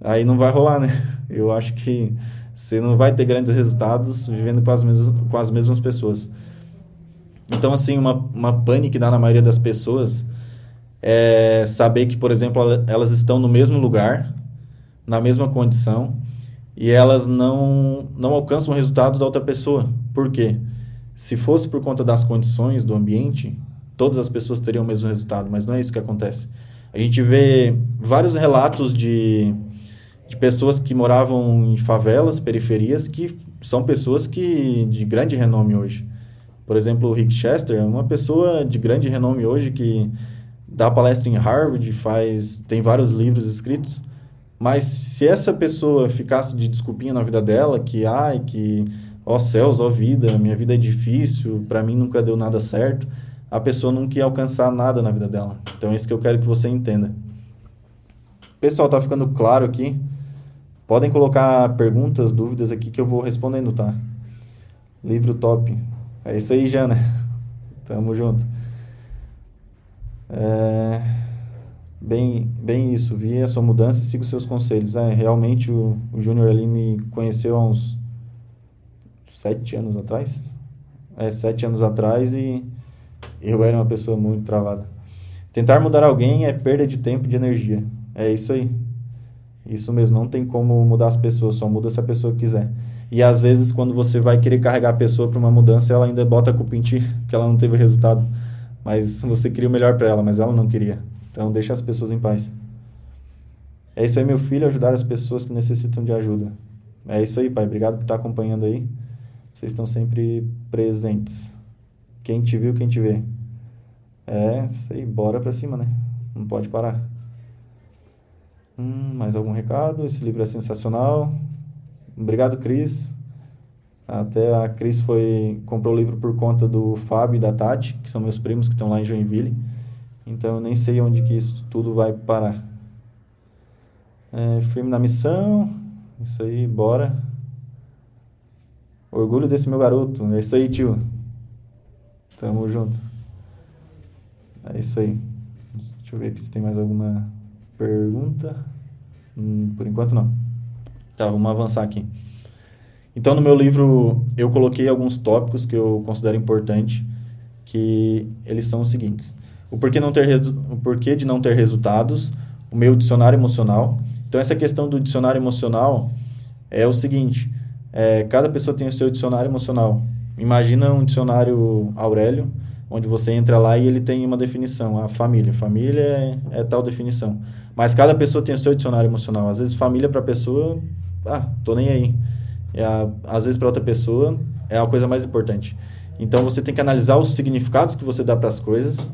aí não vai rolar, né? Eu acho que você não vai ter grandes resultados vivendo com as mesmas, com as mesmas pessoas. Então, assim, uma, uma pane que dá na maioria das pessoas é saber que, por exemplo, elas estão no mesmo lugar, na mesma condição, e elas não, não alcançam o resultado da outra pessoa. Por quê? Se fosse por conta das condições do ambiente, todas as pessoas teriam o mesmo resultado, mas não é isso que acontece. A gente vê vários relatos de, de pessoas que moravam em favelas, periferias, que são pessoas que de grande renome hoje. Por exemplo, o Rick Chester é uma pessoa de grande renome hoje que dá palestra em Harvard, faz tem vários livros escritos. Mas se essa pessoa ficasse de desculpinha na vida dela, que ai, que ó céus, ó vida, minha vida é difícil, para mim nunca deu nada certo, a pessoa nunca ia alcançar nada na vida dela. Então é isso que eu quero que você entenda. Pessoal, tá ficando claro aqui? Podem colocar perguntas, dúvidas aqui que eu vou respondendo, tá? Livro top. É isso aí, Jana. Tamo junto. É... Bem, bem isso. Vi a sua mudança e sigo seus conselhos. É, realmente o, o Júnior ali me conheceu há uns sete anos atrás. É, sete anos atrás e eu era uma pessoa muito travada. Tentar mudar alguém é perda de tempo e de energia. É isso aí. Isso mesmo, não tem como mudar as pessoas, só muda se a pessoa quiser. E às vezes, quando você vai querer carregar a pessoa para uma mudança, ela ainda bota a culpa em ti, que ela não teve resultado. Mas você queria o melhor para ela, mas ela não queria. Então, deixa as pessoas em paz. É isso aí, meu filho, ajudar as pessoas que necessitam de ajuda. É isso aí, pai. Obrigado por estar acompanhando aí. Vocês estão sempre presentes. Quem te viu, quem te vê. É, aí, bora pra cima, né? Não pode parar. Hum, mais algum recado? Esse livro é sensacional. Obrigado, Cris. Até a Cris foi comprou o livro por conta do Fábio e da Tati, que são meus primos que estão lá em Joinville. Então eu nem sei onde que isso tudo vai parar. É, firme na missão. Isso aí, bora. Orgulho desse meu garoto. É isso aí, tio. Tamo junto. É isso aí. Deixa eu ver se tem mais alguma pergunta. Hum, por enquanto não. Tá, vamos avançar aqui. Então, no meu livro, eu coloquei alguns tópicos que eu considero importante, que eles são os seguintes. O porquê, não ter o porquê de não ter resultados, o meu dicionário emocional. Então, essa questão do dicionário emocional é o seguinte, é, cada pessoa tem o seu dicionário emocional. Imagina um dicionário Aurélio, onde você entra lá e ele tem uma definição, a família. Família é, é tal definição. Mas cada pessoa tem o seu dicionário emocional. Às vezes, família para a pessoa ah, tô nem aí. A, às vezes para outra pessoa é a coisa mais importante. Então você tem que analisar os significados que você dá para as coisas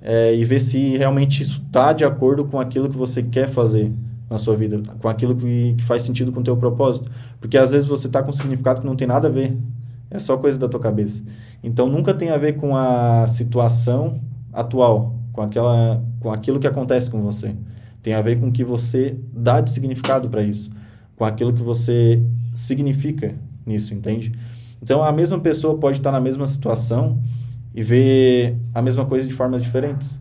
é, e ver se realmente isso está de acordo com aquilo que você quer fazer na sua vida, com aquilo que, que faz sentido com o teu propósito. Porque às vezes você está com um significado que não tem nada a ver. É só coisa da tua cabeça. Então nunca tem a ver com a situação atual, com aquela com aquilo que acontece com você. Tem a ver com o que você dá de significado para isso com aquilo que você significa nisso, entende? Então, a mesma pessoa pode estar na mesma situação e ver a mesma coisa de formas diferentes.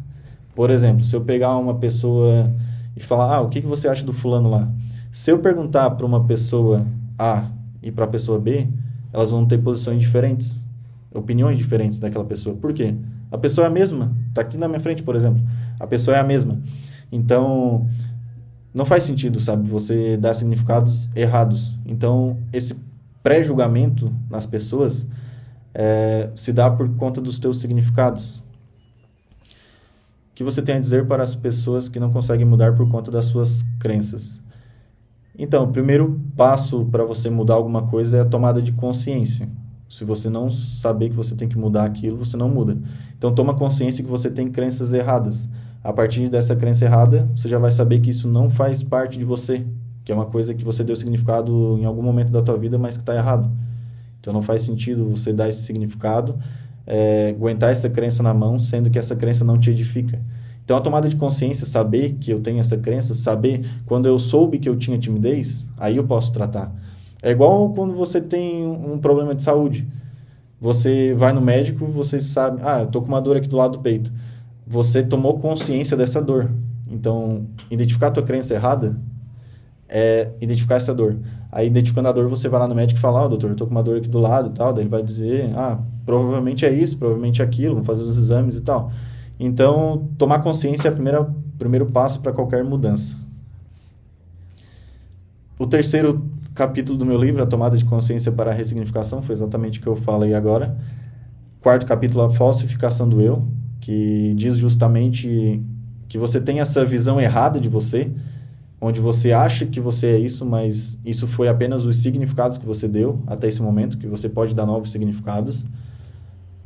Por exemplo, se eu pegar uma pessoa e falar, ah, o que, que você acha do fulano lá? Se eu perguntar para uma pessoa A e para a pessoa B, elas vão ter posições diferentes, opiniões diferentes daquela pessoa. Por quê? A pessoa é a mesma. Está aqui na minha frente, por exemplo. A pessoa é a mesma. Então, não faz sentido, sabe? Você dar significados errados. Então, esse pré-julgamento nas pessoas é, se dá por conta dos teus significados. Que você tem a dizer para as pessoas que não conseguem mudar por conta das suas crenças? Então, o primeiro passo para você mudar alguma coisa é a tomada de consciência. Se você não saber que você tem que mudar aquilo, você não muda. Então, toma consciência que você tem crenças erradas. A partir dessa crença errada, você já vai saber que isso não faz parte de você, que é uma coisa que você deu significado em algum momento da tua vida, mas que está errado. Então, não faz sentido você dar esse significado, é, aguentar essa crença na mão, sendo que essa crença não te edifica. Então, a tomada de consciência, saber que eu tenho essa crença, saber quando eu soube que eu tinha timidez, aí eu posso tratar. É igual quando você tem um problema de saúde. Você vai no médico, você sabe, ah, eu tô com uma dor aqui do lado do peito. Você tomou consciência dessa dor. Então, identificar a tua crença errada é identificar essa dor. Aí, identificando a dor, você vai lá no médico e fala, ó, oh, doutor, eu tô com uma dor aqui do lado e tal. Daí ele vai dizer, ah, provavelmente é isso, provavelmente é aquilo, vamos fazer os exames e tal. Então, tomar consciência é o primeiro passo para qualquer mudança. O terceiro capítulo do meu livro, A Tomada de Consciência para a Ressignificação, foi exatamente o que eu falei agora. Quarto capítulo, A Falsificação do Eu, que diz justamente que você tem essa visão errada de você, onde você acha que você é isso, mas isso foi apenas os significados que você deu até esse momento, que você pode dar novos significados.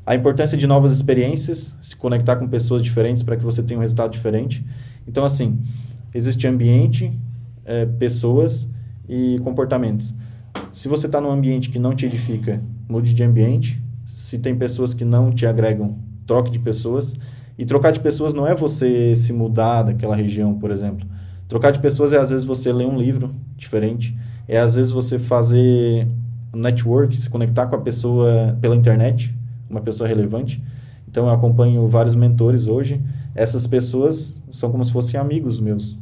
A importância de novas experiências, se conectar com pessoas diferentes para que você tenha um resultado diferente. Então, assim, existe ambiente, é, pessoas e comportamentos. Se você está num ambiente que não te edifica, mude de ambiente. Se tem pessoas que não te agregam, troque de pessoas. E trocar de pessoas não é você se mudar daquela região, por exemplo. Trocar de pessoas é às vezes você ler um livro diferente, é às vezes você fazer network, se conectar com a pessoa pela internet, uma pessoa relevante. Então eu acompanho vários mentores hoje. Essas pessoas são como se fossem amigos meus.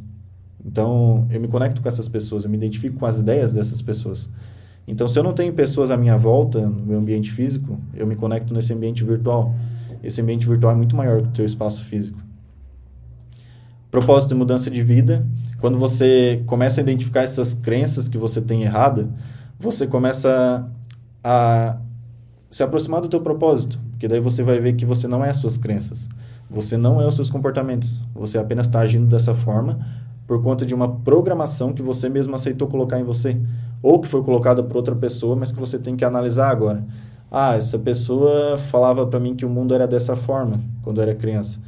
Então, eu me conecto com essas pessoas, eu me identifico com as ideias dessas pessoas. Então, se eu não tenho pessoas à minha volta, no meu ambiente físico, eu me conecto nesse ambiente virtual. Esse ambiente virtual é muito maior que o teu espaço físico. Propósito de mudança de vida. Quando você começa a identificar essas crenças que você tem errada, você começa a se aproximar do teu propósito, porque daí você vai ver que você não é as suas crenças, você não é os seus comportamentos, você apenas está agindo dessa forma por conta de uma programação que você mesmo aceitou colocar em você, ou que foi colocada por outra pessoa, mas que você tem que analisar agora. Ah, essa pessoa falava para mim que o mundo era dessa forma quando eu era criança.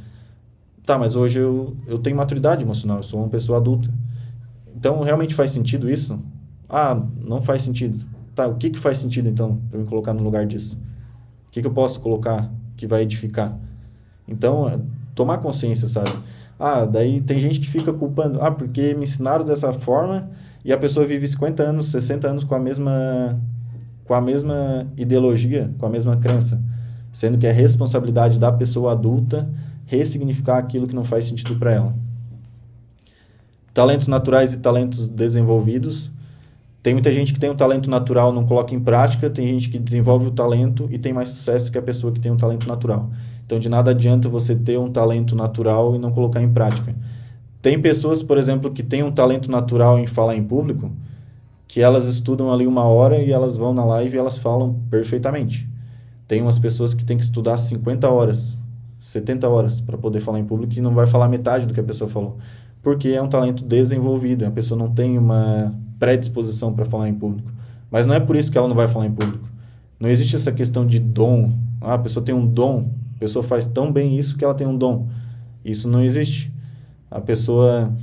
Tá, mas hoje eu, eu tenho maturidade emocional, eu sou uma pessoa adulta. Então, realmente faz sentido isso? Ah, não faz sentido. Tá, o que, que faz sentido então para me colocar no lugar disso? O que, que eu posso colocar que vai edificar? Então, é, tomar consciência, sabe? Ah, daí tem gente que fica culpando, ah, porque me ensinaram dessa forma e a pessoa vive 50 anos, 60 anos com a mesma com a mesma ideologia, com a mesma crença, sendo que é responsabilidade da pessoa adulta ressignificar aquilo que não faz sentido para ela. Talentos naturais e talentos desenvolvidos. Tem muita gente que tem um talento natural, não coloca em prática, tem gente que desenvolve o talento e tem mais sucesso que a pessoa que tem um talento natural. Então, de nada adianta você ter um talento natural e não colocar em prática. Tem pessoas, por exemplo, que têm um talento natural em falar em público, que elas estudam ali uma hora e elas vão na live e elas falam perfeitamente. Tem umas pessoas que têm que estudar 50 horas, 70 horas para poder falar em público e não vai falar metade do que a pessoa falou. Porque é um talento desenvolvido, a pessoa não tem uma predisposição para falar em público. Mas não é por isso que ela não vai falar em público. Não existe essa questão de dom. Ah, a pessoa tem um dom a pessoa faz tão bem isso que ela tem um dom. Isso não existe. A pessoa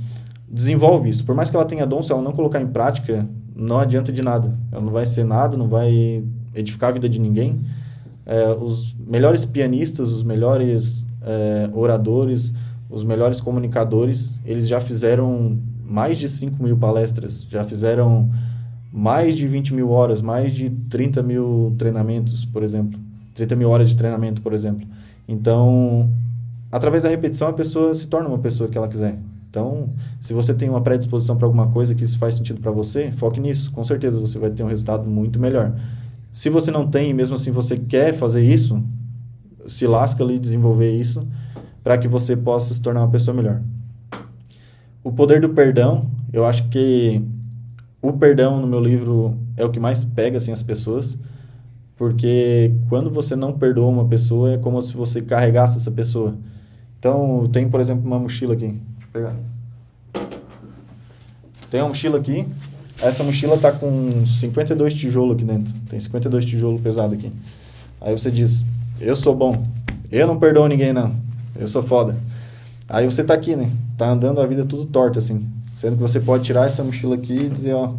desenvolve isso. Por mais que ela tenha dom, se ela não colocar em prática, não adianta de nada. Ela não vai ser nada, não vai edificar a vida de ninguém. É, os melhores pianistas, os melhores é, oradores, os melhores comunicadores, eles já fizeram mais de 5 mil palestras, já fizeram mais de 20 mil horas, mais de 30 mil treinamentos, por exemplo. 30 mil horas de treinamento, por exemplo. Então, através da repetição, a pessoa se torna uma pessoa que ela quiser. Então, se você tem uma predisposição para alguma coisa que isso faz sentido para você, foque nisso. Com certeza você vai ter um resultado muito melhor. Se você não tem mesmo assim você quer fazer isso, se lasca ali desenvolver isso para que você possa se tornar uma pessoa melhor. O poder do perdão, eu acho que o perdão no meu livro é o que mais pega assim as pessoas, porque quando você não perdoa uma pessoa é como se você carregasse essa pessoa. Então, tem, por exemplo, uma mochila aqui. Deixa eu pegar. Tem uma mochila aqui. Essa mochila tá com 52 tijolos aqui dentro. Tem 52 tijolos pesados aqui. Aí você diz: "Eu sou bom. Eu não perdoo ninguém não. Eu sou foda". Aí você tá aqui, né? Tá andando a vida tudo torta assim. Sendo que você pode tirar essa mochila aqui e dizer, ó,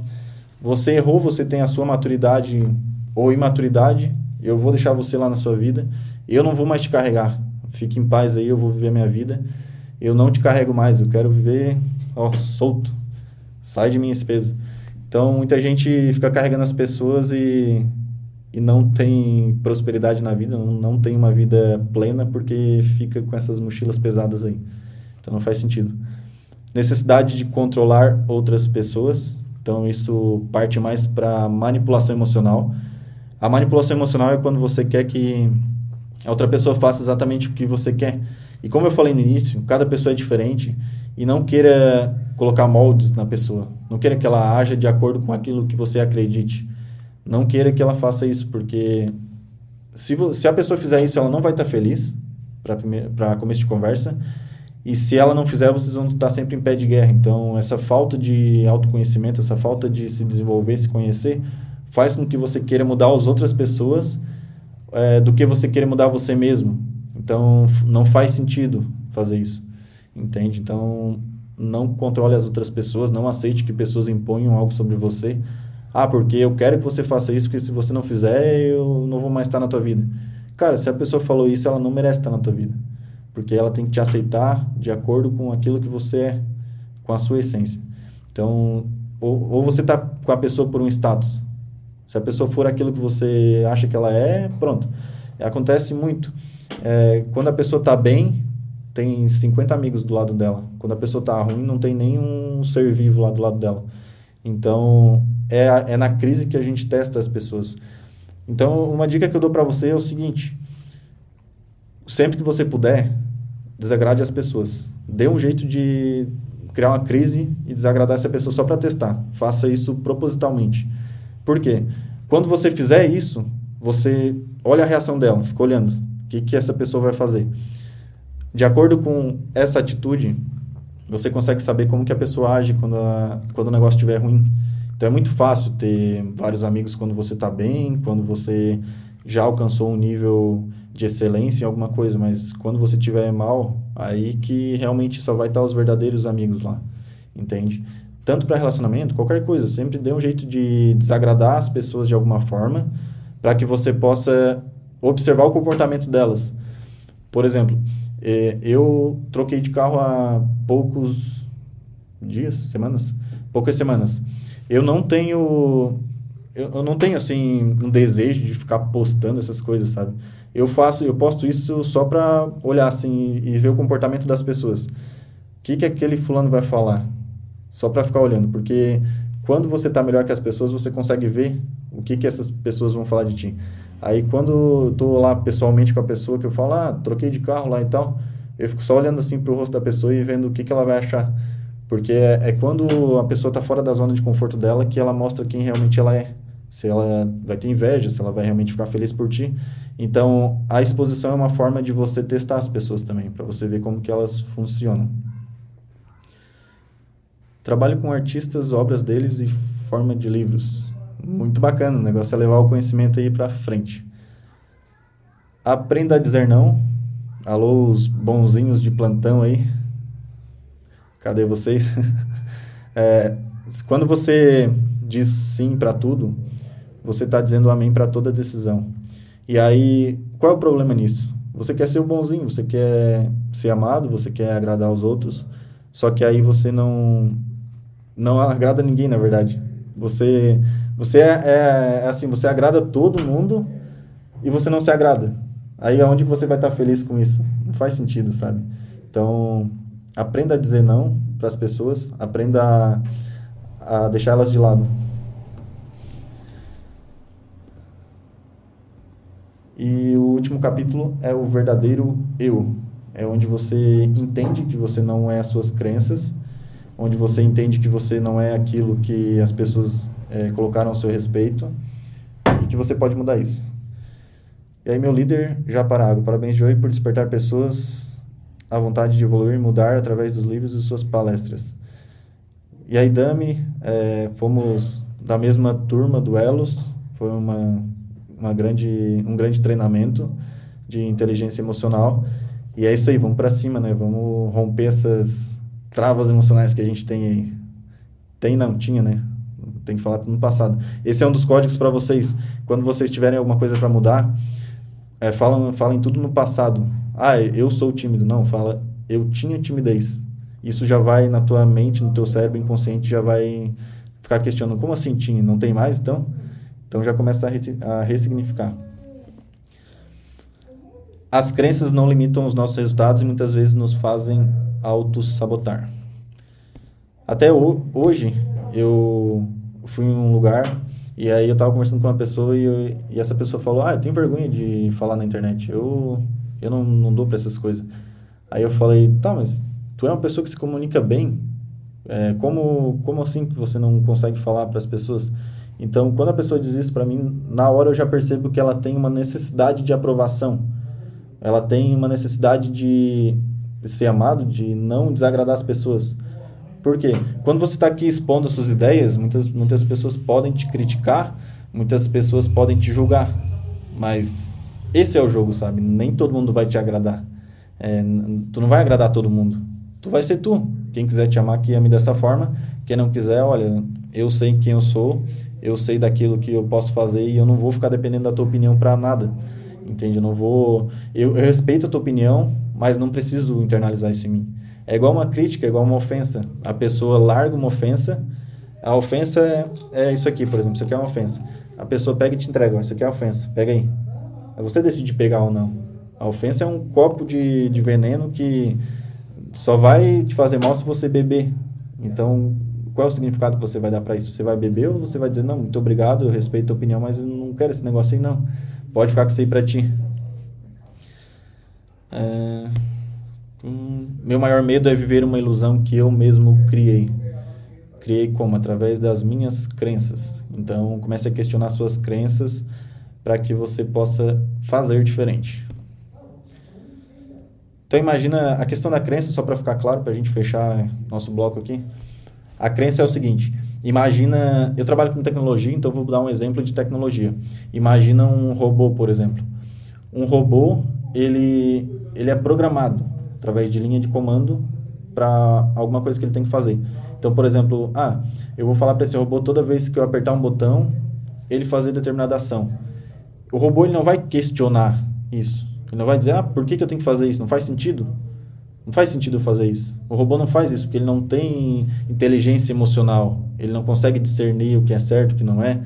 você errou, você tem a sua maturidade ou imaturidade, eu vou deixar você lá na sua vida, eu não vou mais te carregar. Fique em paz aí, eu vou viver a minha vida. Eu não te carrego mais, eu quero viver, ó, solto. Sai de minha espesa. Então, muita gente fica carregando as pessoas e, e não tem prosperidade na vida, não, não tem uma vida plena porque fica com essas mochilas pesadas aí. Então, não faz sentido necessidade de controlar outras pessoas. Então, isso parte mais para manipulação emocional. A manipulação emocional é quando você quer que a outra pessoa faça exatamente o que você quer. E como eu falei no início, cada pessoa é diferente e não queira colocar moldes na pessoa. Não queira que ela haja de acordo com aquilo que você acredite. Não queira que ela faça isso, porque se, se a pessoa fizer isso, ela não vai estar feliz para começo de conversa e se ela não fizer, vocês vão estar sempre em pé de guerra. Então, essa falta de autoconhecimento, essa falta de se desenvolver, se conhecer, faz com que você queira mudar as outras pessoas é, do que você queira mudar você mesmo. Então, não faz sentido fazer isso. Entende? Então, não controle as outras pessoas, não aceite que pessoas imponham algo sobre você. Ah, porque eu quero que você faça isso, porque se você não fizer, eu não vou mais estar na tua vida. Cara, se a pessoa falou isso, ela não merece estar na tua vida porque ela tem que te aceitar de acordo com aquilo que você é, com a sua essência. Então, ou, ou você está com a pessoa por um status. Se a pessoa for aquilo que você acha que ela é, pronto. Acontece muito. É, quando a pessoa está bem, tem 50 amigos do lado dela. Quando a pessoa está ruim, não tem nenhum ser vivo lá do lado dela. Então, é, é na crise que a gente testa as pessoas. Então, uma dica que eu dou para você é o seguinte: sempre que você puder, desagrade as pessoas. Dê um jeito de criar uma crise e desagradar essa pessoa só para testar. Faça isso propositalmente. Por quê? Quando você fizer isso, você olha a reação dela, fica olhando o que, que essa pessoa vai fazer. De acordo com essa atitude, você consegue saber como que a pessoa age quando, a, quando o negócio estiver ruim. Então é muito fácil ter vários amigos quando você está bem, quando você já alcançou um nível de excelência em alguma coisa, mas quando você tiver mal, aí que realmente só vai estar os verdadeiros amigos lá, entende? Tanto para relacionamento, qualquer coisa, sempre dê um jeito de desagradar as pessoas de alguma forma, para que você possa observar o comportamento delas. Por exemplo, eh, eu troquei de carro há poucos dias, semanas, poucas semanas. Eu não tenho eu, não tenho assim um desejo de ficar postando essas coisas, sabe? eu faço, eu posto isso só para olhar assim e ver o comportamento das pessoas. O que que aquele fulano vai falar? Só para ficar olhando, porque quando você está melhor que as pessoas, você consegue ver o que que essas pessoas vão falar de ti. Aí quando eu tô lá pessoalmente com a pessoa que eu falo, ah, troquei de carro lá e tal, eu fico só olhando assim pro rosto da pessoa e vendo o que que ela vai achar. Porque é, é quando a pessoa está fora da zona de conforto dela que ela mostra quem realmente ela é. Se ela vai ter inveja, se ela vai realmente ficar feliz por ti. Então, a exposição é uma forma de você testar as pessoas também, para você ver como que elas funcionam. Trabalho com artistas, obras deles e forma de livros. Muito bacana, o negócio é levar o conhecimento aí para frente. Aprenda a dizer não. Alô, os bonzinhos de plantão aí. Cadê vocês? é, quando você diz sim para tudo, você está dizendo amém para toda decisão. E aí, qual é o problema nisso? Você quer ser o bonzinho, você quer ser amado, você quer agradar os outros, só que aí você não não agrada ninguém, na verdade. Você você é, é, é assim, você agrada todo mundo e você não se agrada. Aí aonde você vai estar feliz com isso? Não faz sentido, sabe? Então, aprenda a dizer não para as pessoas, aprenda a, a deixar elas de lado. E o último capítulo é o verdadeiro eu. É onde você entende que você não é as suas crenças, onde você entende que você não é aquilo que as pessoas é, colocaram ao seu respeito e que você pode mudar isso. E aí, meu líder, já Parago, parabéns, Joey, por despertar pessoas à vontade de evoluir e mudar através dos livros e suas palestras. E aí, Dami, é, fomos da mesma turma do Elos, foi uma, uma grande, um grande treinamento de inteligência emocional. E é isso aí, vamos para cima, né? Vamos romper essas travas emocionais que a gente tem aí. Tem não, tinha, né? Tem que falar no passado. Esse é um dos códigos para vocês. Quando vocês tiverem alguma coisa para mudar, é, falem tudo no passado. Ah, eu sou tímido. Não, fala, eu tinha timidez. Isso já vai na tua mente, no teu cérebro inconsciente, já vai ficar questionando, como assim tinha? Não tem mais, então? Então já começa a, ressignificar. As crenças não limitam os nossos resultados e muitas vezes nos fazem auto-sabotar. Até hoje, eu fui em um lugar e aí eu tava conversando com uma pessoa e, eu, e essa pessoa falou, ah, eu tenho vergonha de falar na internet, eu, eu não, não dou para essas coisas. Aí eu falei, tá, mas tu é uma pessoa que se comunica bem, é, como, como assim que você não consegue falar para as pessoas? Então, quando a pessoa diz isso para mim, na hora eu já percebo que ela tem uma necessidade de aprovação. Ela tem uma necessidade de ser amado, de não desagradar as pessoas. Por quê? Quando você está aqui expondo as suas ideias, muitas, muitas pessoas podem te criticar, muitas pessoas podem te julgar. Mas esse é o jogo, sabe? Nem todo mundo vai te agradar. É, tu não vai agradar todo mundo. Tu vai ser tu. Quem quiser te amar, que ame dessa forma. Quem não quiser, olha, eu sei quem eu sou, eu sei daquilo que eu posso fazer e eu não vou ficar dependendo da tua opinião para nada. Entende? Eu não vou. Eu, eu respeito a tua opinião, mas não preciso internalizar isso em mim. É igual uma crítica, é igual uma ofensa. A pessoa larga uma ofensa. A ofensa é, é isso aqui, por exemplo. Isso aqui é uma ofensa. A pessoa pega e te entrega. Isso aqui é ofensa. Pega aí. Você decide pegar ou não. A ofensa é um copo de, de veneno que só vai te fazer mal se você beber. Então, qual é o significado que você vai dar para isso? Você vai beber ou você vai dizer, não, muito obrigado, eu respeito a opinião, mas eu não quero esse negócio aí, não. Pode ficar com isso aí para ti. É... Hum, meu maior medo é viver uma ilusão que eu mesmo criei. Criei como? Através das minhas crenças. Então, comece a questionar suas crenças para que você possa fazer diferente. Então, imagina a questão da crença, só para ficar claro, para a gente fechar nosso bloco aqui. A crença é o seguinte: imagina. Eu trabalho com tecnologia, então vou dar um exemplo de tecnologia. Imagina um robô, por exemplo. Um robô, ele, ele é programado através de linha de comando para alguma coisa que ele tem que fazer. Então, por exemplo, ah, eu vou falar para esse robô toda vez que eu apertar um botão, ele fazer determinada ação. O robô ele não vai questionar isso. Ele não vai dizer, ah, por que, que eu tenho que fazer isso? Não faz sentido? Não faz sentido fazer isso. O robô não faz isso porque ele não tem inteligência emocional. Ele não consegue discernir o que é certo, o que não é,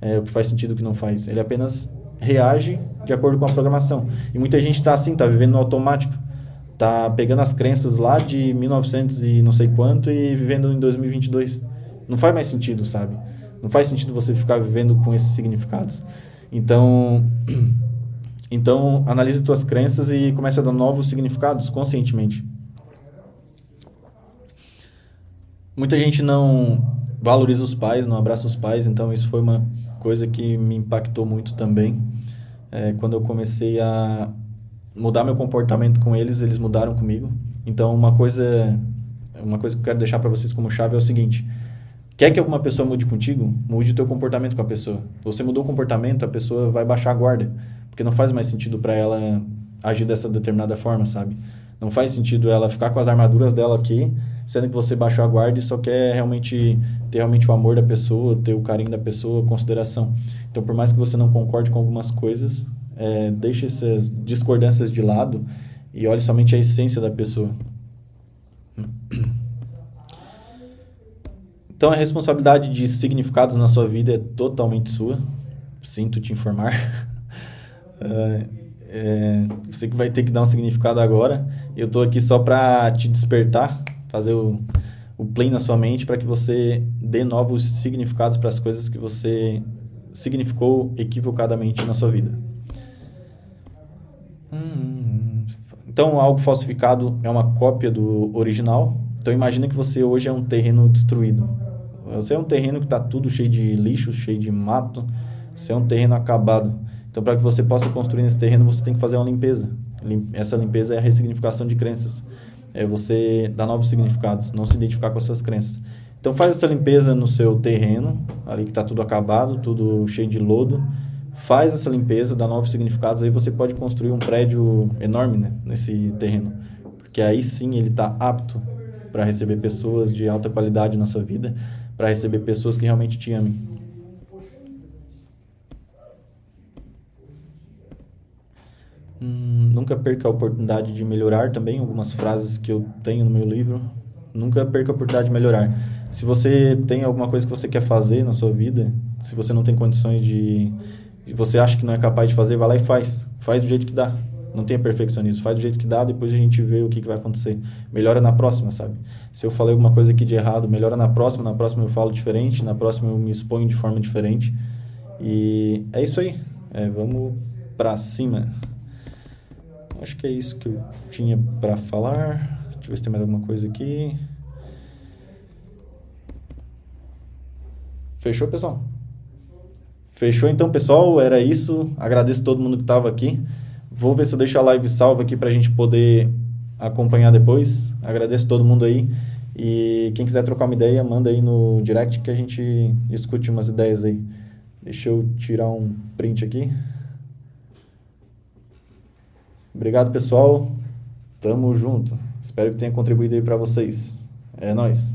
é o que faz sentido, o que não faz. Ele apenas reage de acordo com a programação. E muita gente está assim, está vivendo no automático tá pegando as crenças lá de 1900 e não sei quanto e vivendo em 2022. Não faz mais sentido, sabe? Não faz sentido você ficar vivendo com esses significados. Então, então analise suas crenças e comece a dar novos significados conscientemente. Muita gente não valoriza os pais, não abraça os pais, então isso foi uma coisa que me impactou muito também. É, quando eu comecei a mudar meu comportamento com eles, eles mudaram comigo. Então, uma coisa, uma coisa que eu quero deixar para vocês como chave é o seguinte: quer que alguma pessoa mude contigo? Mude o teu comportamento com a pessoa. Você mudou o comportamento, a pessoa vai baixar a guarda, porque não faz mais sentido para ela agir dessa determinada forma, sabe? Não faz sentido ela ficar com as armaduras dela aqui, sendo que você baixou a guarda e só quer realmente ter realmente o amor da pessoa, ter o carinho da pessoa, consideração. Então, por mais que você não concorde com algumas coisas, é, deixe essas discordâncias de lado e olhe somente a essência da pessoa. Então, a responsabilidade de significados na sua vida é totalmente sua. Sinto te informar. é, é, você que vai ter que dar um significado agora. Eu estou aqui só para te despertar, fazer o, o play na sua mente para que você dê novos significados para as coisas que você significou equivocadamente na sua vida. Hum, então, algo falsificado é uma cópia do original. Então imagina que você hoje é um terreno destruído. Você é um terreno que está tudo cheio de lixo, cheio de mato. Você é um terreno acabado. Então para que você possa construir nesse terreno, você tem que fazer uma limpeza. Essa limpeza é a ressignificação de crenças. É você dar novos significados, não se identificar com as suas crenças. Então faz essa limpeza no seu terreno, ali que está tudo acabado, tudo cheio de lodo. Faz essa limpeza, dá novos significados, aí você pode construir um prédio enorme né, nesse terreno. Porque aí sim ele está apto para receber pessoas de alta qualidade na sua vida, para receber pessoas que realmente te amem. Hum, nunca perca a oportunidade de melhorar também, algumas frases que eu tenho no meu livro. Nunca perca a oportunidade de melhorar. Se você tem alguma coisa que você quer fazer na sua vida, se você não tem condições de. Você acha que não é capaz de fazer, vai lá e faz. Faz do jeito que dá. Não tenha perfeccionismo. Faz do jeito que dá, depois a gente vê o que, que vai acontecer. Melhora na próxima, sabe? Se eu falei alguma coisa aqui de errado, melhora na próxima. Na próxima eu falo diferente. Na próxima eu me exponho de forma diferente. E é isso aí. É, vamos pra cima. Acho que é isso que eu tinha para falar. Deixa eu ver se tem mais alguma coisa aqui. Fechou, pessoal? Fechou então, pessoal? Era isso. Agradeço todo mundo que estava aqui. Vou ver se eu deixo a live salva aqui para a gente poder acompanhar depois. Agradeço todo mundo aí. E quem quiser trocar uma ideia, manda aí no direct que a gente discute umas ideias aí. Deixa eu tirar um print aqui. Obrigado, pessoal. Tamo junto. Espero que tenha contribuído aí para vocês. É nós.